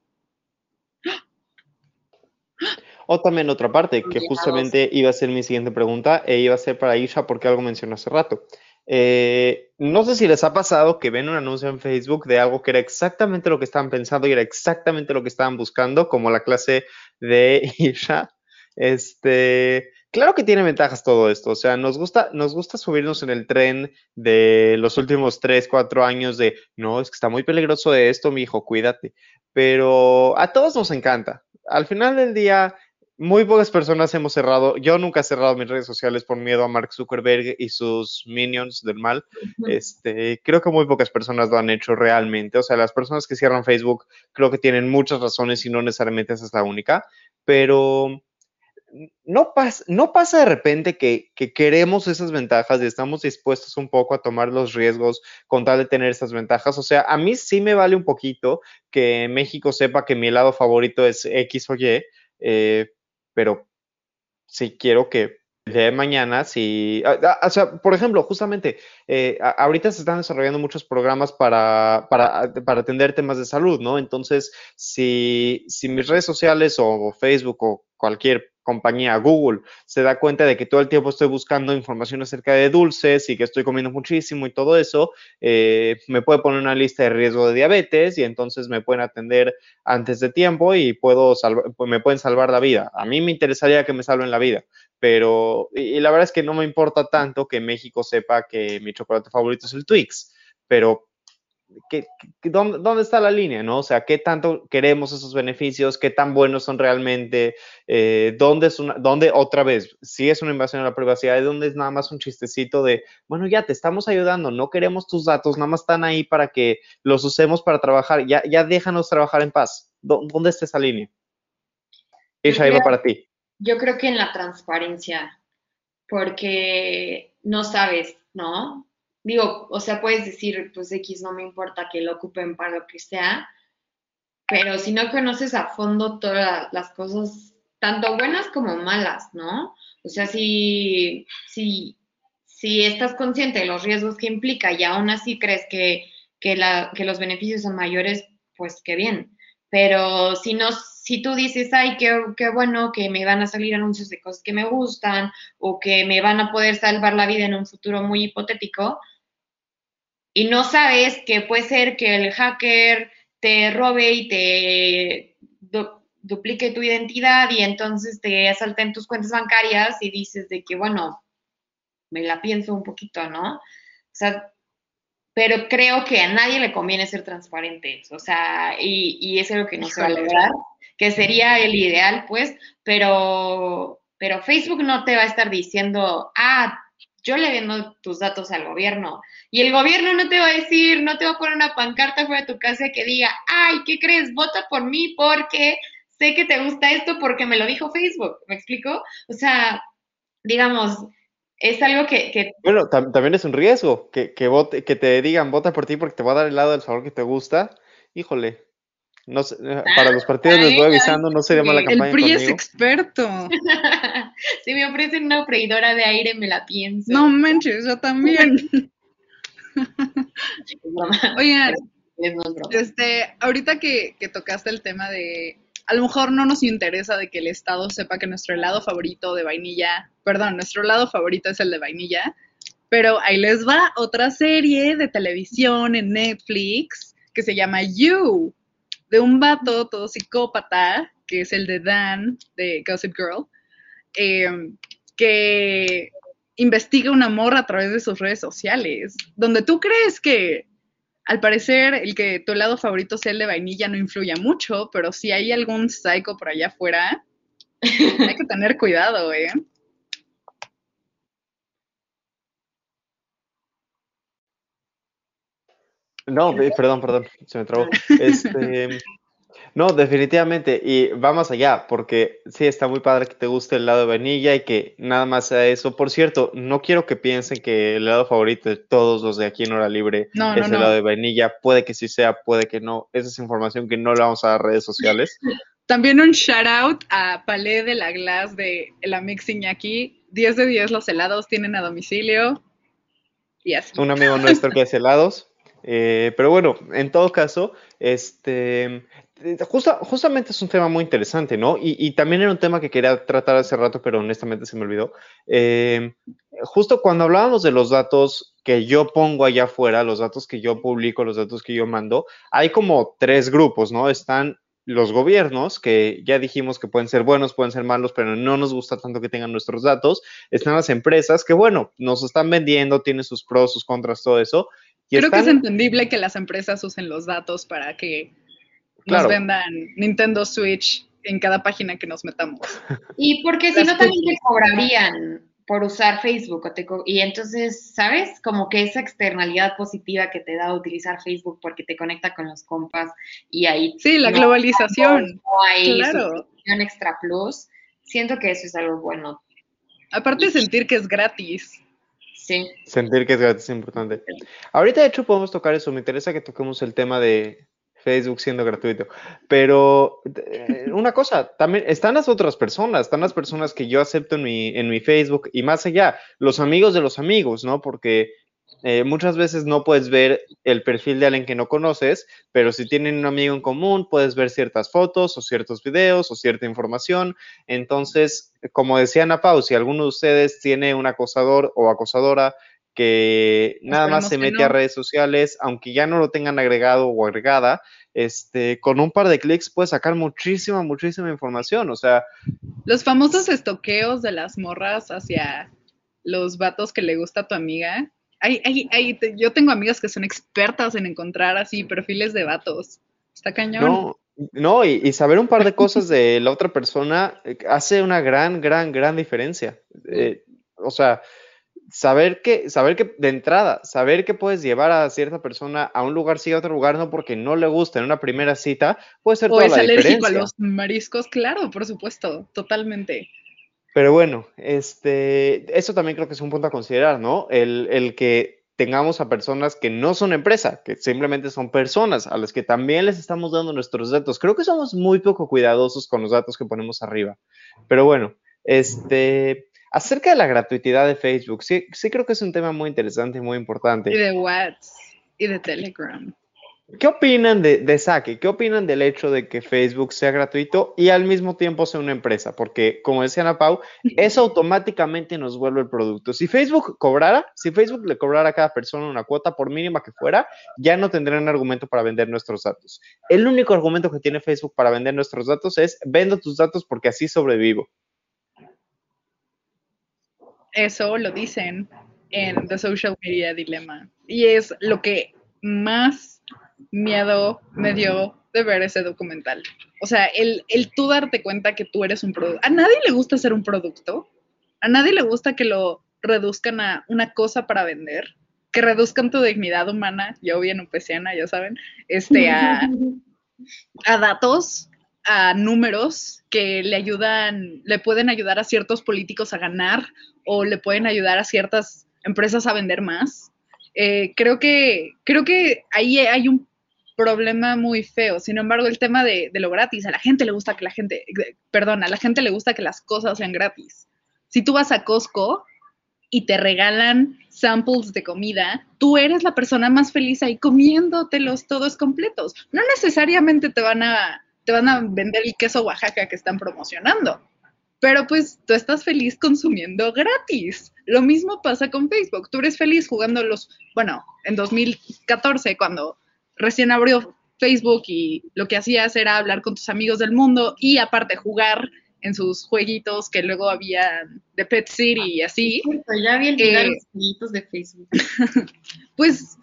O también otra parte, que justamente iba a ser mi siguiente pregunta e iba a ser para Isha porque algo mencionó hace rato. Eh, no sé si les ha pasado que ven un anuncio en Facebook de algo que era exactamente lo que estaban pensando y era exactamente lo que estaban buscando, como la clase de Isha. Este, Claro que tiene ventajas todo esto, o sea, nos gusta, nos gusta subirnos en el tren de los últimos 3, 4 años de, no, es que está muy peligroso de esto, mi hijo, cuídate. Pero a todos nos encanta. Al final del día, muy pocas personas hemos cerrado, yo nunca he cerrado mis redes sociales por miedo a Mark Zuckerberg y sus minions del mal. Este, creo que muy pocas personas lo han hecho realmente. O sea, las personas que cierran Facebook creo que tienen muchas razones y no necesariamente esa es la única, pero no, pasa, no pasa de repente que, queremos esas ventajas y estamos dispuestos un poco a tomar los riesgos con tal de tener esas ventajas. O sea, a mí sí me vale un poquito que México sepa que mi helado favorito es X o Y, eh, pero sí quiero que de mañana, si, ah, ah, o sea, por ejemplo, justamente, eh, ahorita se están desarrollando muchos programas para, para, para, atender temas de salud, ¿no? Entonces, si, si mis redes sociales o Facebook o cualquier compañía, Google, se da cuenta de que todo el tiempo estoy buscando información acerca de dulces y que estoy comiendo muchísimo y todo eso, eh, me puede poner una lista de riesgo de diabetes y entonces me pueden atender antes de tiempo y puedo pues me pueden salvar la vida. A mí me interesaría que me salven la vida, pero y, y la verdad es que no me importa tanto que México sepa que mi chocolate favorito es el Twix, pero dónde, está la línea, ¿no? O sea, ¿qué tanto queremos esos beneficios? ¿Qué tan buenos son realmente? Eh, ¿dónde, es una, ¿Dónde, otra vez, si es una invasión a la privacidad, ¿de dónde es nada más un chistecito de, bueno, ya te estamos ayudando, no queremos tus datos, nada más están ahí para que los usemos para trabajar, ya, ya déjanos trabajar en paz. ¿Dónde está esa línea? Ella iba para ti. Yo creo que en la transparencia, porque no sabes, ¿no? Digo, o sea, puedes decir, pues X no me importa que lo ocupen para lo que sea, pero si no conoces a fondo todas las cosas, tanto buenas como malas, ¿no? O sea, si, si, si estás consciente de los riesgos que implica y aún así crees que, que, la, que los beneficios son mayores, pues qué bien. pero si no, si tú dices, ay, qué, qué bueno que me van a salir anuncios de cosas que me gustan o que me van a poder salvar la vida en un futuro muy hipotético, y no sabes que puede ser que el hacker te robe y te duplique tu identidad y entonces te asalten tus cuentas bancarias y dices de que, bueno, me la pienso un poquito, ¿no? O sea, pero creo que a nadie le conviene ser transparente, o sea, y, y es algo que no se va a lograr, que sería el ideal, pues, pero, pero Facebook no te va a estar diciendo, ah, yo le vendo tus datos al gobierno. Y el gobierno no te va a decir, no te va a poner una pancarta fuera de tu casa que diga, ay, ¿qué crees? Vota por mí porque sé que te gusta esto porque me lo dijo Facebook. ¿Me explico? O sea, digamos, es algo que... Bueno, también es un riesgo, que, que, vote, que te digan, vota por ti porque te va a dar el lado del sabor que te gusta. Híjole, no sé, eh, para los partidos les voy avisando, no sería mala campaña. El PRI es experto. si me ofrecen una freidora de aire, me la pienso. No manches, yo también. Oigan, este, ahorita que, que tocaste el tema de, a lo mejor no nos interesa de que el Estado sepa que nuestro helado favorito de vainilla, perdón, nuestro helado favorito es el de vainilla, pero ahí les va otra serie de televisión en Netflix que se llama You de un vato todo psicópata, que es el de Dan, de Gossip Girl, em, que investiga un amor a través de sus redes sociales, donde tú crees que al parecer el que tu lado favorito sea el de vainilla no influye mucho, pero si hay algún psycho por allá afuera, hay que tener cuidado, ¿eh? No, perdón, perdón, se me trabó. Este, no, definitivamente, y vamos allá, porque sí, está muy padre que te guste el lado de vainilla y que nada más sea eso. Por cierto, no quiero que piensen que el lado favorito de todos los de aquí en Hora Libre es el lado de vainilla. Puede que sí sea, puede que no. Esa es información que no la vamos a dar a redes sociales. También un shout out a Palé de la Glass de la Mixing aquí. 10 de 10 los helados tienen a domicilio. Y así. Un amigo nuestro que hace helados. Eh, pero bueno, en todo caso, este, justamente es un tema muy interesante, ¿no? Y, también era un tema que quería tratar hace rato, pero honestamente se me olvidó. Eh, justo cuando hablábamos de los datos que yo pongo allá afuera, los datos que yo publico, los datos que yo mando, hay como tres grupos, ¿no? Están los gobiernos, que ya dijimos que pueden ser buenos, pueden ser malos, pero no nos gusta tanto que tengan nuestros datos. Están las empresas que, bueno, nos están vendiendo, tienen sus pros, sus contras, todo eso. Creo que es entendible que las empresas usen los datos para que nos vendan Nintendo Switch en cada página que nos metamos. Y porque si no también te cobrarían por usar Facebook y entonces, ¿sabes? Como que esa externalidad positiva que te da utilizar Facebook porque te conecta con los compas y ahí... Sí, la globalización. hay claro. extra plus. Siento que eso es algo bueno. Aparte de sentir que es gratis. Sentir que es gratis es importante. Ahorita, de hecho, podemos tocar eso. Me interesa que toquemos el tema de Facebook siendo gratuito. Pero eh, una cosa, también están las otras personas, están las personas que yo acepto en mi, en mi Facebook y más allá, los amigos de los amigos, ¿no? Porque eh, muchas veces no puedes ver el perfil de alguien que no conoces, pero si tienen un amigo en común, puedes ver ciertas fotos o ciertos videos o cierta información. Entonces, como decía Ana Pau, si alguno de ustedes tiene un acosador o acosadora que nada más se mete a redes sociales, aunque ya no lo tengan agregado o agregada, este, con un par de clics puedes sacar muchísima, muchísima información. O sea. Los famosos estoqueos de las morras hacia los vatos que le gusta a tu amiga yo tengo amigas que son expertas en encontrar así perfiles de vatos. Está cañón. No, no y, saber un par de cosas de la otra persona eh, hace una gran, gran, gran diferencia. Eh, o sea, saber que, saber que de entrada, saber que puedes llevar a cierta persona a un lugar sí a otro lugar no porque no le gusta en una primera cita, puede ser o toda es alérgico a los mariscos, claro, por supuesto, totalmente. Pero bueno, este, eso también creo que es un punto a considerar, ¿no? El, el, que tengamos a personas que no son empresa, que simplemente son personas a las que también les estamos dando nuestros datos. Creo que somos muy poco cuidadosos con los datos que ponemos arriba. Pero bueno, este, acerca de la gratuidad de Facebook, sí, sí creo que es un tema muy interesante y muy importante. Y de WhatsApp y de Telegram. ¿Qué opinan de, de Saque? ¿Qué opinan del hecho de que Facebook sea gratuito y al mismo tiempo sea una empresa? Porque, como decía Ana Pau, eso automáticamente nos vuelve el producto. Si Facebook cobrara, si Facebook le cobrara a cada persona una cuota, por mínima que fuera, ya no tendrían argumento para vender nuestros datos. El único argumento que tiene Facebook para vender nuestros datos es vendo tus datos porque así sobrevivo. Eso lo dicen en The Social Media Dilemma. Y es lo que más miedo me dio de ver ese documental. O sea, el, el tú darte cuenta que tú eres un producto. A nadie le gusta ser un producto. A nadie le gusta que lo reduzcan a una cosa para vender. Que reduzcan tu dignidad humana, yo bien upesiana, ya saben, este, a, a datos, a números que le ayudan, le pueden ayudar a ciertos políticos a ganar o le pueden ayudar a ciertas empresas a vender más. Eh, creo que creo que ahí hay un problema muy feo. Sin embargo, el tema de, lo gratis, a la gente le gusta que la gente, perdón, a la gente le gusta que las cosas sean gratis. Si tú vas a Costco y te regalan samples de comida, tú eres la persona más feliz ahí comiéndotelos todos completos. No necesariamente te van a, te van a vender el queso Oaxaca que están promocionando, pero pues tú estás feliz consumiendo gratis. Lo mismo pasa con Facebook. Tú eres feliz jugando los, bueno, en 2014 cuando recién abrió Facebook y lo que hacías era hablar con tus amigos del mundo y aparte jugar en sus jueguitos que luego había de Pet City y así. ya eh, los jueguitos de Facebook. pues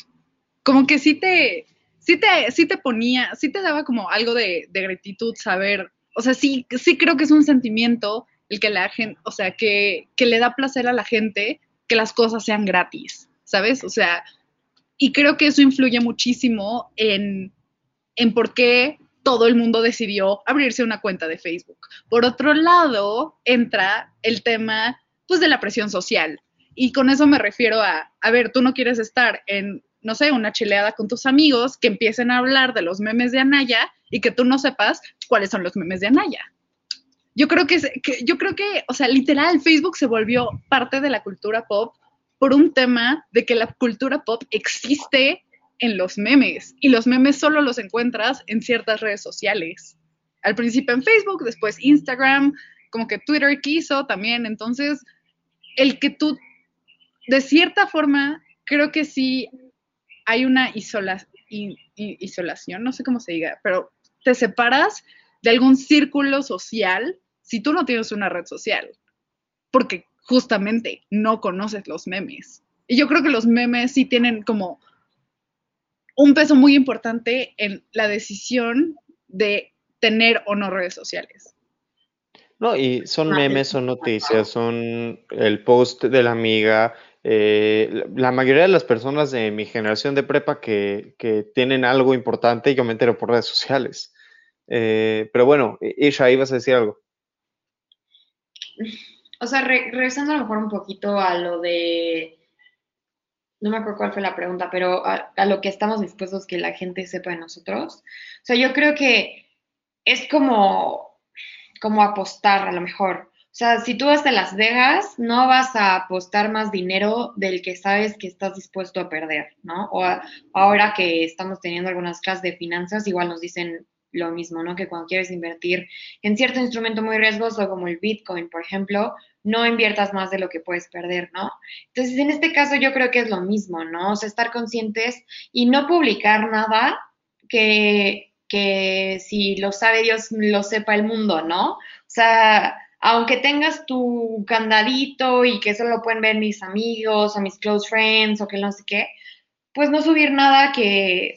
como que sí te, sí te, sí te ponía, sí te daba como algo de, de gratitud saber, o sea, sí, sí creo que es un sentimiento el que la gente, o sea, que, que le da placer a la gente que las cosas sean gratis, ¿sabes? O sea, y creo que eso influye muchísimo en, en por qué todo el mundo decidió abrirse una cuenta de Facebook. Por otro lado, entra el tema pues de la presión social. Y con eso me refiero a, a ver, tú no quieres estar en, no sé, una chileada con tus amigos que empiecen a hablar de los memes de Anaya y que tú no sepas cuáles son los memes de Anaya. Yo creo que, que yo creo que, o sea, literal, Facebook se volvió parte de la cultura pop por un tema de que la cultura pop existe en los memes y los memes solo los encuentras en ciertas redes sociales. Al principio en Facebook, después Instagram, como que Twitter quiso también. Entonces, el que tú, de cierta forma, creo que sí hay una isolación, no sé cómo se diga, pero te separas de algún círculo social si tú no tienes una red social. Porque justamente no conoces los memes. Y yo creo que los memes sí tienen como un peso muy importante en la decisión de tener o no redes sociales. No, y son memes, son noticias, son el post de la amiga. Eh, la mayoría de las personas de mi generación de prepa que, tienen algo importante, yo me entero por redes sociales. Eh, pero bueno, Isha, ibas a decir algo o sea, regresando a lo mejor un poquito a lo de, no me acuerdo cuál fue la pregunta, pero a, lo que estamos dispuestos que la gente sepa de nosotros. O sea, yo creo que es como, como apostar a lo mejor. O sea, si tú vas a Las Vegas, no vas a apostar más dinero del que sabes que estás dispuesto a perder, ¿no? O ahora que estamos teniendo algunas clases de finanzas, igual nos dicen lo mismo, ¿no? Que cuando quieres invertir en cierto instrumento muy riesgoso como el Bitcoin, por ejemplo, no inviertas más de lo que puedes perder, ¿no? Entonces, en este caso yo creo que es lo mismo, ¿no? O sea, estar conscientes y no publicar nada que, que si lo sabe Dios, lo sepa el mundo, ¿no? O sea, aunque tengas tu candadito y que eso lo pueden ver mis amigos o mis close friends o que no sé qué, pues no subir nada que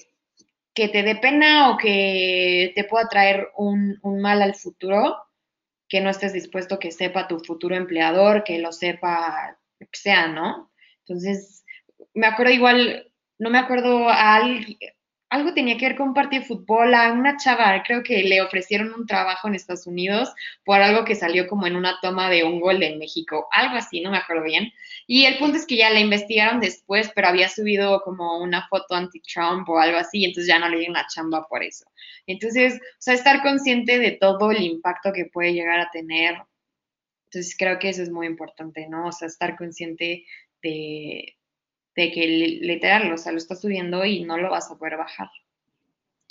que te dé pena o que te pueda traer un, mal al futuro, que no estés dispuesto que sepa tu futuro empleador, que lo sepa, que sea, ¿no? Entonces, me acuerdo igual, no me acuerdo a alguien, algo tenía que ver con un partido de fútbol a una chava, creo que le ofrecieron un trabajo en Estados Unidos por algo que salió como en una toma de un gol en México, algo así, no me acuerdo bien. Y el punto es que ya la investigaron después, pero había subido como una foto anti-Trump o algo así, entonces ya no le dieron la chamba por eso. Entonces, o sea, estar consciente de todo el impacto que puede llegar a tener. Entonces, creo que eso es muy importante, ¿no? O sea, estar consciente de, de que literal, o sea, lo estás subiendo y no lo vas a poder bajar.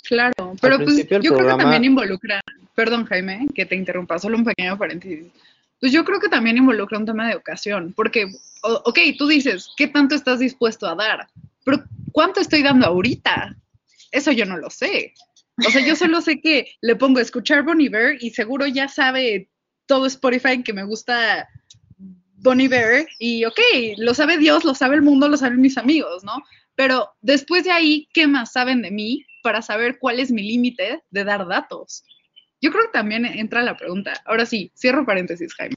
Claro, pero pues yo creo que también involucra, perdón Jaime, que te interrumpa, solo un pequeño paréntesis. Pues yo creo que también involucra un tema de ocasión, porque, ok, tú dices, ¿qué tanto estás dispuesto a dar? Pero ¿cuánto estoy dando ahorita? Eso yo no lo sé. O sea, yo solo sé que le pongo a escuchar Bon Iver y seguro ya sabe todo Spotify que me gusta Bon Iver y ok, lo sabe Dios, lo sabe el mundo, lo saben mis amigos, ¿no? Pero después de ahí, ¿qué más saben de mí para saber cuál es mi límite de dar datos? Yo creo que también entra la pregunta. Ahora sí, cierro paréntesis, Jaime.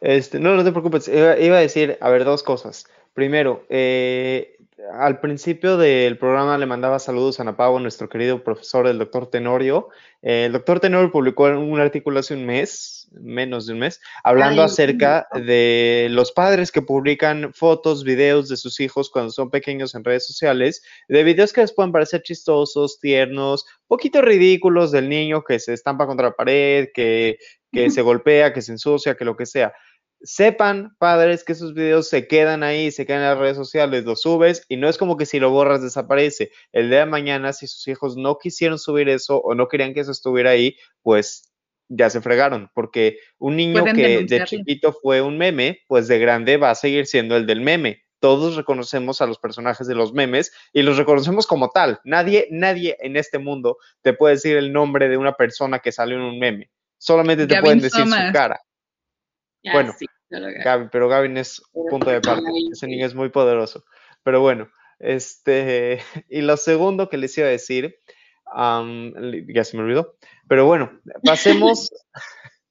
Este, no, no te preocupes. Iba, a decir, a ver, dos cosas. Primero, eh, al principio del programa le mandaba saludos a nuestro querido profesor, el doctor Tenorio. el doctor Tenorio publicó un artículo hace un mes, menos de un mes, hablando acerca de los padres que publican fotos, videos de sus hijos cuando son pequeños en redes sociales, de videos que les pueden parecer chistosos, tiernos, poquito ridículos del niño que se estampa contra la pared, que, que se golpea, que se ensucia, que lo que sea sepan, padres, que esos videos se quedan ahí, se quedan en las redes sociales, los subes y no es como que si lo borras desaparece. El día de mañana, si sus hijos no quisieron subir eso o no querían que eso estuviera ahí, pues ya se fregaron, porque un niño que de chiquito fue un meme, pues de grande va a seguir siendo el del meme. Todos reconocemos a los personajes de los memes y los reconocemos como tal. Nadie, nadie en este mundo te puede decir el nombre de una persona que salió en un meme. Solamente te pueden decir su cara bueno, pero Gavin es punto de parte. Ese niño es muy poderoso. Pero bueno, este, y lo segundo que les iba a decir, ya se me olvidó, pero bueno, pasemos.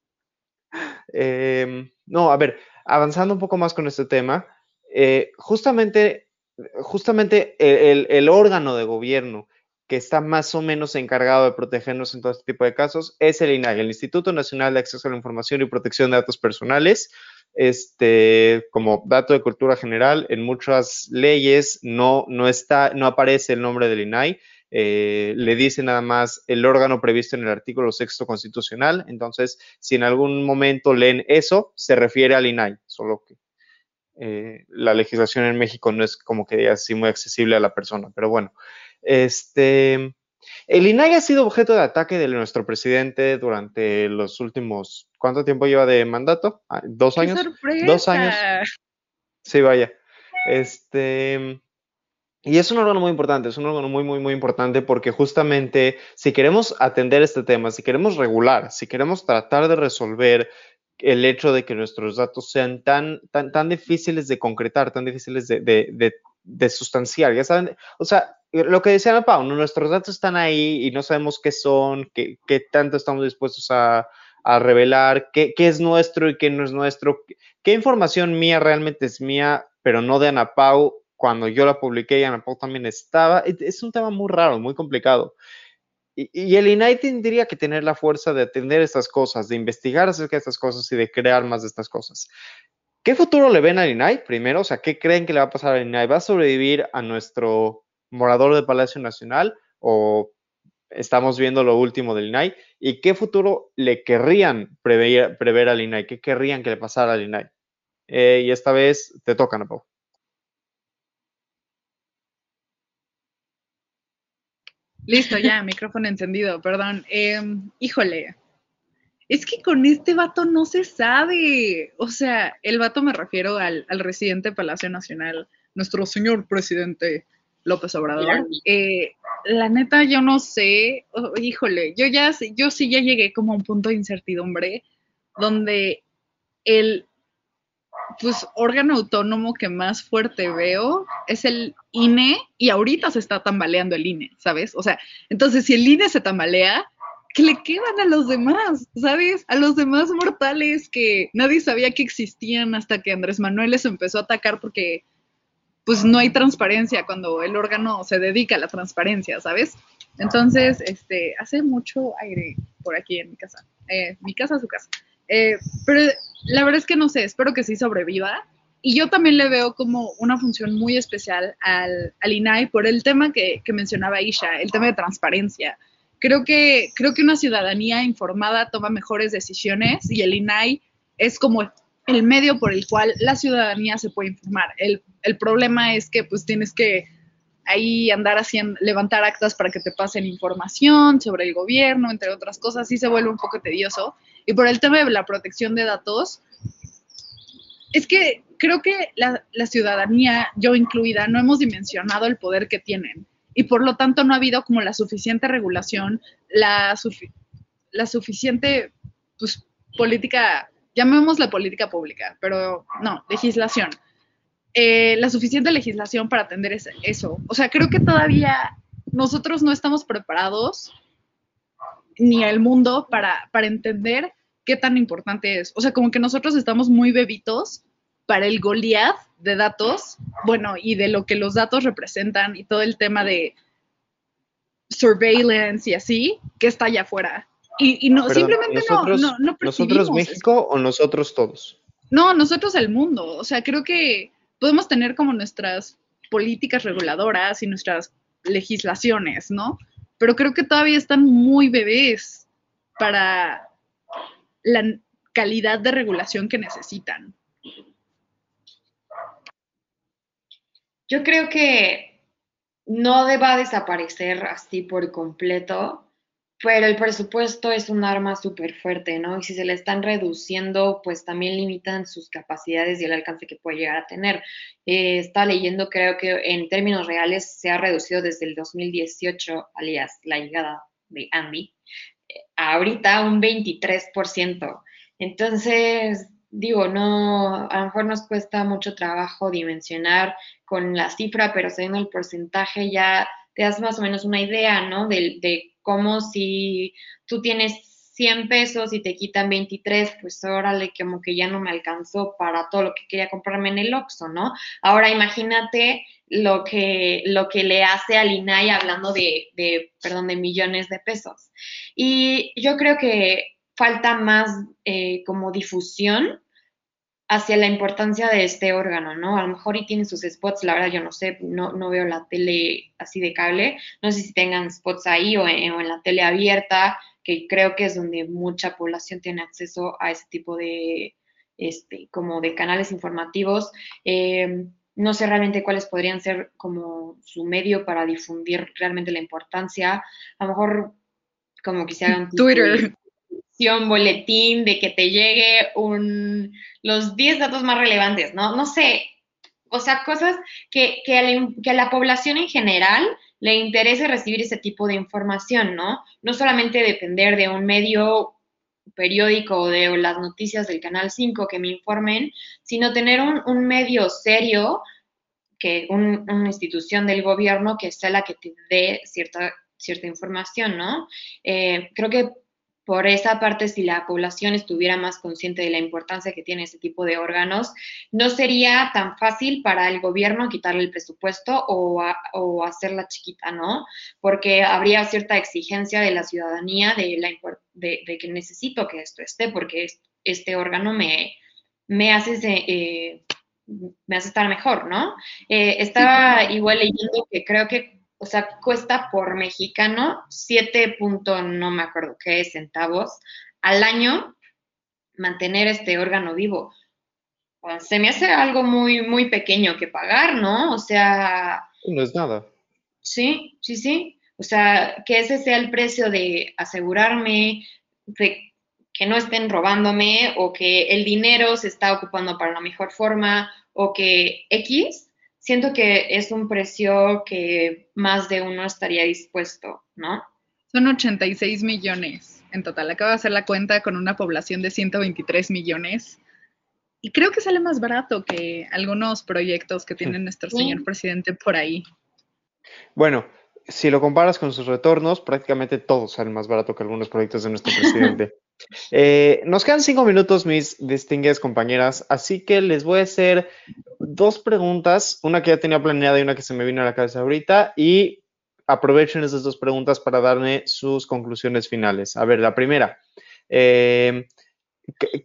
Em, no, a ver, avanzando un poco más con este tema, eh, justamente, justamente el, órgano de gobierno que está más o menos encargado de protegernos en todo este tipo de casos es el INAI, el Instituto Nacional de Acceso a la Información y Protección de Datos Personales. Este, como dato de cultura general, en muchas leyes no, no, está, no aparece el nombre del INAI, eh, le dice nada más el órgano previsto en el artículo sexto constitucional. Entonces, si en algún momento leen eso, se refiere al INAI, solo que eh, la legislación en México no es como que así muy accesible a la persona, pero bueno. Este, el INAI ha sido objeto de ataque de nuestro presidente durante los últimos, ¿cuánto tiempo lleva de mandato? Ah, ¿Dos años? Dos años. Sí, vaya. Este, y es un órgano muy importante, es un órgano muy, muy, muy importante porque justamente si queremos atender este tema, si queremos regular, si queremos tratar de resolver el hecho de que nuestros datos sean tan, tan, tan difíciles de concretar, tan difíciles de, de, de sustanciar, ya saben, o sea, lo que decía Pau, nuestros datos están ahí y no sabemos qué son, qué, tanto estamos dispuestos a, revelar, qué, qué, es nuestro y qué no es nuestro, qué información mía realmente es mía, pero no de Ana Pau cuando yo la publiqué y Ana Pau también estaba. Es un tema muy raro, muy complicado. Y, y, el INAI tendría que tener la fuerza de atender estas cosas, de investigar acerca de estas cosas y de crear más de estas cosas. ¿Qué futuro le ven al INAI primero? O sea, ¿qué creen que le va a pasar al INAI? ¿Va a sobrevivir a nuestro morador del Palacio Nacional o estamos viendo lo último del INAI? ¿Y qué futuro le querrían prever, prever al INAI? ¿Qué querrían que le pasara al INAI? Eh, y esta vez te toca, Napo. Listo, ya, micrófono encendido, perdón. Em, híjole, es que con este vato no se sabe. O sea, el vato me refiero al, al residente Palacio Nacional, nuestro señor presidente López Obrador. Eh, la neta, yo no sé, híjole, yo ya yo sí ya llegué como a un punto de incertidumbre donde el pues órgano autónomo que más fuerte veo es el INE y ahorita se está tambaleando el INE, ¿sabes? O sea, entonces si el INE se tambalea, que le quedan a los demás, ¿sabes? A los demás mortales que nadie sabía que existían hasta que Andrés Manuel les empezó a atacar porque pues no hay transparencia cuando el órgano se dedica a la transparencia, ¿sabes? Entonces, este, hace mucho aire por aquí en mi casa. Eh, mi casa, su casa. Eh, pero la verdad es que no sé, espero que sí sobreviva. Y yo también le veo como una función muy especial al, al INAI por el tema que, que mencionaba Isha, el tema de transparencia creo que, creo que una ciudadanía informada toma mejores decisiones y el INAI es como el medio por el cual la ciudadanía se puede informar. El, el problema es que pues tienes que ahí andar haciendo, levantar actas para que te pasen información sobre el gobierno, entre otras cosas, sí se vuelve un poco tedioso. Y por el tema de la protección de datos, es que creo que la, ciudadanía, yo incluida, no hemos dimensionado el poder que tienen. Y por lo tanto no ha habido como la suficiente regulación, la, la suficiente pues, política, llamémosla política pública, pero no, legislación eh, la suficiente legislación para atender eso. O sea, creo que todavía nosotros no estamos preparados, ni el mundo, para, para entender qué tan importante es. O sea, como que nosotros estamos muy bebitos para el Goliath de datos, bueno, y de lo que los datos representan y todo el tema de surveillance y así, que está allá afuera. Y, no, simplemente no, no, no ¿Nosotros México o nosotros todos? No, nosotros el mundo. O sea, creo que podemos tener como nuestras políticas reguladoras y nuestras legislaciones, ¿no? Pero creo que todavía están muy bebés para la calidad de regulación que necesitan. Yo creo que no deba desaparecer así por completo, pero el presupuesto es un arma súper fuerte, ¿no? Y si se le están reduciendo, pues también limitan sus capacidades y el alcance que puede llegar a tener. Eh, está leyendo, creo que en términos reales se ha reducido desde el 2018, alias la llegada de Andy, eh, ahorita un 23%. Entonces, digo, no, a lo mejor nos cuesta mucho trabajo dimensionar con la cifra, pero sabiendo el porcentaje ya te das más o menos una idea, ¿no? De como si tú tienes 100 pesos y te quitan 23, pues órale, como que ya no me alcanzó para todo lo que quería comprarme en el Oxxo, ¿no? Ahora imagínate lo que, lo que le hace al INAI hablando de, de, perdón, de millones de pesos. Y yo creo que falta más eh, como difusión hacia la importancia de este órgano, ¿no? A lo mejor y tienen sus spots, la verdad yo no sé, no, no veo la tele así de cable, no sé si tengan spots ahí o en, la tele abierta, que creo que es donde mucha población tiene acceso a ese tipo de, este, como de canales informativos. Em, no sé realmente cuáles podrían ser como su medio para difundir realmente la importancia. A lo mejor como que se hagan Twitter boletín, de que te llegue un, los 10 datos más relevantes, ¿no? No sé, o sea, cosas que, que, a la, que, a la, población en general le interese recibir ese tipo de información, ¿no? No solamente depender de un medio periódico o de las noticias del Canal 5 que me informen, sino tener un, un medio serio, que una institución del gobierno que sea la que te dé cierta, cierta información, ¿no? Eh, creo que por esa parte, si la población estuviera más consciente de la importancia que tiene ese tipo de órganos, no sería tan fácil para el gobierno quitarle el presupuesto o, hacerla chiquita, ¿no? Porque habría cierta exigencia de la ciudadanía de, la, de, que necesito que esto esté, porque este órgano me, me hace... Eh, me hace estar mejor, ¿no? Eh, estaba igual leyendo que creo que o sea, cuesta por mexicano 7 no me acuerdo qué centavos al año mantener este órgano vivo. se me hace algo muy, muy pequeño que pagar, ¿no? O sea... No es nada. Sí, sí, sí. O sea, que ese sea el precio de asegurarme de que no estén robándome o que el dinero se está ocupando para la mejor forma o que X, siento que es un precio que más de uno estaría dispuesto, ¿no? Son 86 millones en total. Acabo de hacer la cuenta con una población de 123 millones. Y creo que sale más barato que algunos proyectos que tiene nuestro señor presidente por ahí. Bueno, si lo comparas con sus retornos, prácticamente todos salen más barato que algunos proyectos de nuestro presidente. Eh, nos quedan cinco minutos, mis distinguidas compañeras, así que les voy a hacer dos preguntas, una que ya tenía planeada y una que se me vino a la cabeza ahorita, y aprovechen esas dos preguntas para darme sus conclusiones finales. A ver, la primera, eh,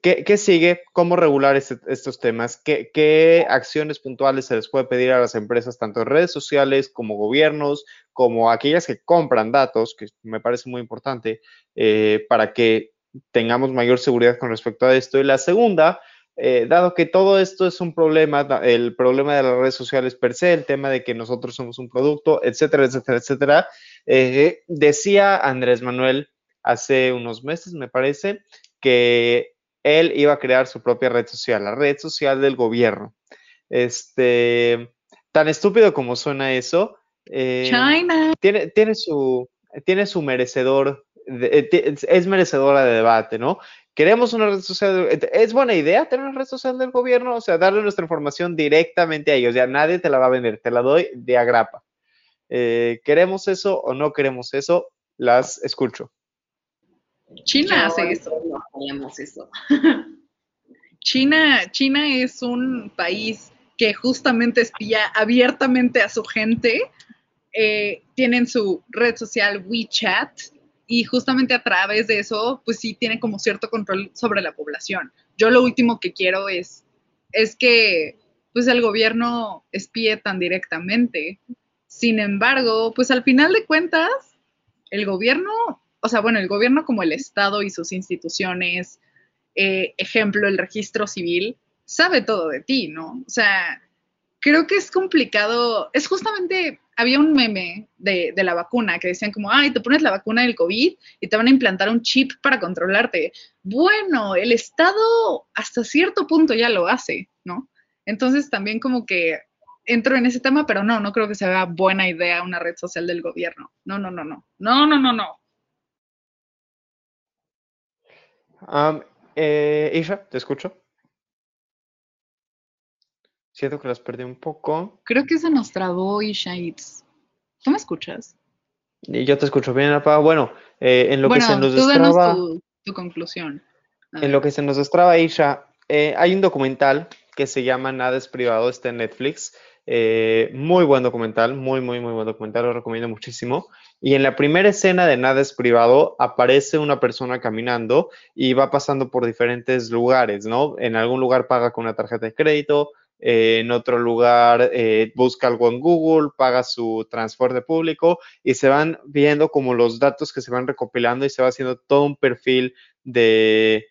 ¿qué, sigue? ¿Cómo regular este, estos temas? ¿Qué, ¿Qué, acciones puntuales se les puede pedir a las empresas, tanto en redes sociales como gobiernos, como aquellas que compran datos, que me parece muy importante, eh, para que tengamos mayor seguridad con respecto a esto. Y la segunda, eh, dado que todo esto es un problema, el problema de las redes sociales per se, el tema de que nosotros somos un producto, etcétera, etcétera, etcétera, eh, decía Andrés Manuel hace unos meses, me parece, que él iba a crear su propia red social, la red social del gobierno. Este, tan estúpido como suena eso, eh, Tiene, tiene, su, tiene su merecedor, es merecedora de debate, ¿no? Queremos una red social. ¿Es buena idea tener una red social del gobierno? O sea, darle nuestra información directamente a ellos. Ya nadie te la va a vender, te la doy de agrapa. Eh, ¿Queremos eso o no queremos eso? Las escucho. China hace eso. eso. China, China es un país que justamente espía abiertamente a su gente. Eh, tienen su red social WeChat, y justamente a través de eso, pues sí tiene como cierto control sobre la población. Yo lo último que quiero es, es que pues el gobierno espíe tan directamente. Sin embargo, pues al final de cuentas, el gobierno, o sea, bueno, el gobierno como el Estado y sus instituciones, eh, ejemplo, el registro civil, sabe todo de ti, ¿no? O sea, creo que es complicado, es justamente había un meme de, la vacuna que decían como, ay, te pones la vacuna del COVID y te van a implantar un chip para controlarte. Bueno, el Estado hasta cierto punto ya lo hace, ¿no? Entonces también como que entro en ese tema, pero no, no creo que sea buena idea una red social del gobierno. No, no, no, no. No, no, no, no. Um, te escucho. Siento que las perdí un poco. Creo que se nos trabó Isha ¿Tú me escuchas? Y yo te escucho bien, Apa. Bueno, eh, en lo que se nos tú destraba... Tu, tu conclusión. En lo que se nos destraba, Isha, eh, hay un documental que se llama Nada es privado, está en Netflix. Eh, muy buen documental, muy, muy, muy buen documental, lo recomiendo muchísimo. Y en la primera escena de Nada es privado aparece una persona caminando y va pasando por diferentes lugares, ¿no? En algún lugar paga con una tarjeta de crédito, eh, en otro lugar eh, busca algo en Google, paga su transporte público y se van viendo como los datos que se van recopilando y se va haciendo todo un perfil de,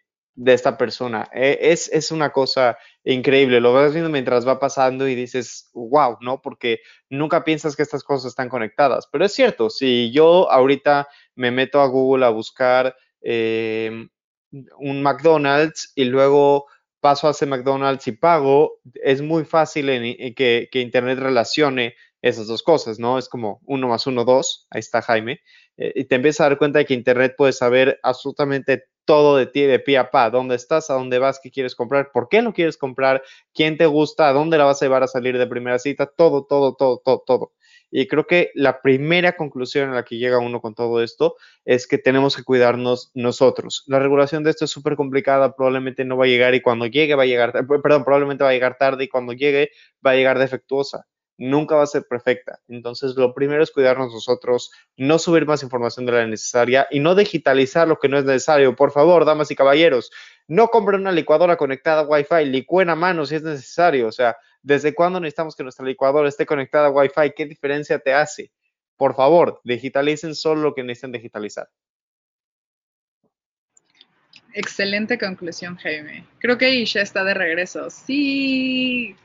esta persona. E, es, es, una cosa increíble, lo vas viendo mientras va pasando y dices, wow, ¿no? Porque nunca piensas que estas cosas están conectadas, pero es cierto, si yo ahorita me meto a Google a buscar eh, un McDonald's y luego paso a ese McDonald's y pago, es muy fácil que, Internet relacione esas dos cosas, ¿no? Es como uno más uno, dos, ahí está Jaime, eh, y te empiezas a dar cuenta de que Internet puede saber absolutamente todo de ti, de pie a pa, dónde estás, a dónde vas, qué quieres comprar, por qué lo quieres comprar, quién te gusta, a dónde la vas a llevar a salir de primera cita, todo, todo, todo, todo, todo. Y creo que la primera conclusión a la que llega uno con todo esto es que tenemos que cuidarnos nosotros. La regulación de esto es súper complicada, probablemente no va a llegar y cuando llegue va a llegar, perdón, probablemente va a llegar tarde y cuando llegue va a llegar defectuosa. Nunca va a ser perfecta. Entonces, lo primero es cuidarnos nosotros, no subir más información de la necesaria y no digitalizar lo que no es necesario. Por favor, damas y caballeros, no compren una licuadora conectada a Wi-Fi, licúen a mano si es necesario. O sea, ¿Desde cuándo necesitamos que nuestra licuadora esté conectada a Wi-Fi? ¿Qué diferencia te hace? Por favor, digitalicen solo lo que necesiten digitalizar. Excelente conclusión, Jaime. Creo que Isha está de regreso. Sí.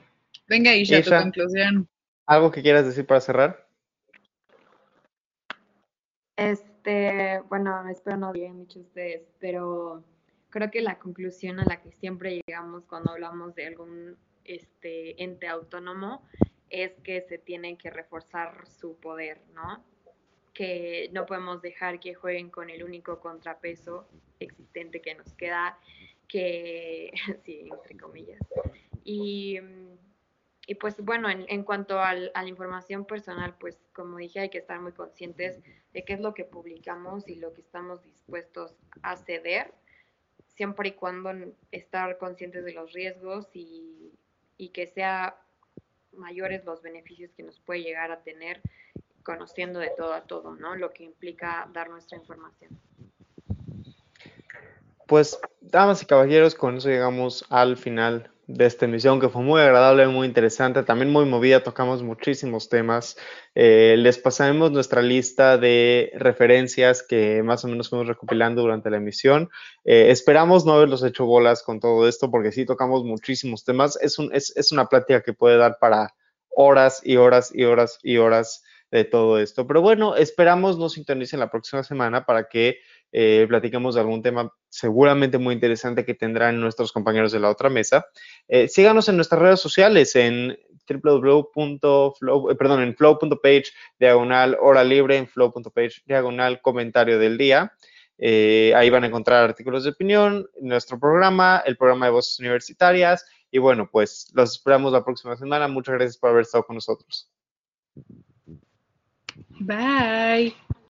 Venga, Isha, tu conclusión. ¿Algo que quieras decir para cerrar? Este, bueno, espero no digan mucho ustedes, pero creo que la conclusión a la que siempre llegamos cuando hablamos de algún este ente autónomo es que se tiene que reforzar su poder, ¿no? Que no podemos dejar que jueguen con el único contrapeso existente que nos queda, que, sí, entre comillas. Y, pues bueno, en, en cuanto a la información personal, pues como dije, hay que estar muy conscientes de qué es lo que publicamos y lo que estamos dispuestos a ceder, siempre y cuando estar conscientes de los riesgos y, y que sea mayores los beneficios que nos puede llegar a tener conociendo de todo a todo, ¿no? Lo que implica dar nuestra información. Pues, damas y caballeros, con eso llegamos al final de esta emisión que fue muy agradable, muy interesante, también muy movida, tocamos muchísimos temas. Eh, les pasaremos nuestra lista de referencias que más o menos fuimos recopilando durante la emisión. Eh, esperamos no haberlos hecho bolas con todo esto porque sí tocamos muchísimos temas. Es, un, es, es una plática que puede dar para horas y horas y horas y horas de todo esto. Pero bueno, esperamos nos sintonicen la próxima semana para que eh, platiquemos de algún tema seguramente muy interesante que tendrán nuestros compañeros de la otra mesa. Eh, síganos en nuestras redes sociales en www.flow, eh, en flow.page diagonal hora libre, en flow.page diagonal comentario del día. ahí van a encontrar artículos de opinión, nuestro programa, el programa de voces universitarias. Y bueno, pues los esperamos la próxima semana. Muchas gracias por haber estado con nosotros. Bye.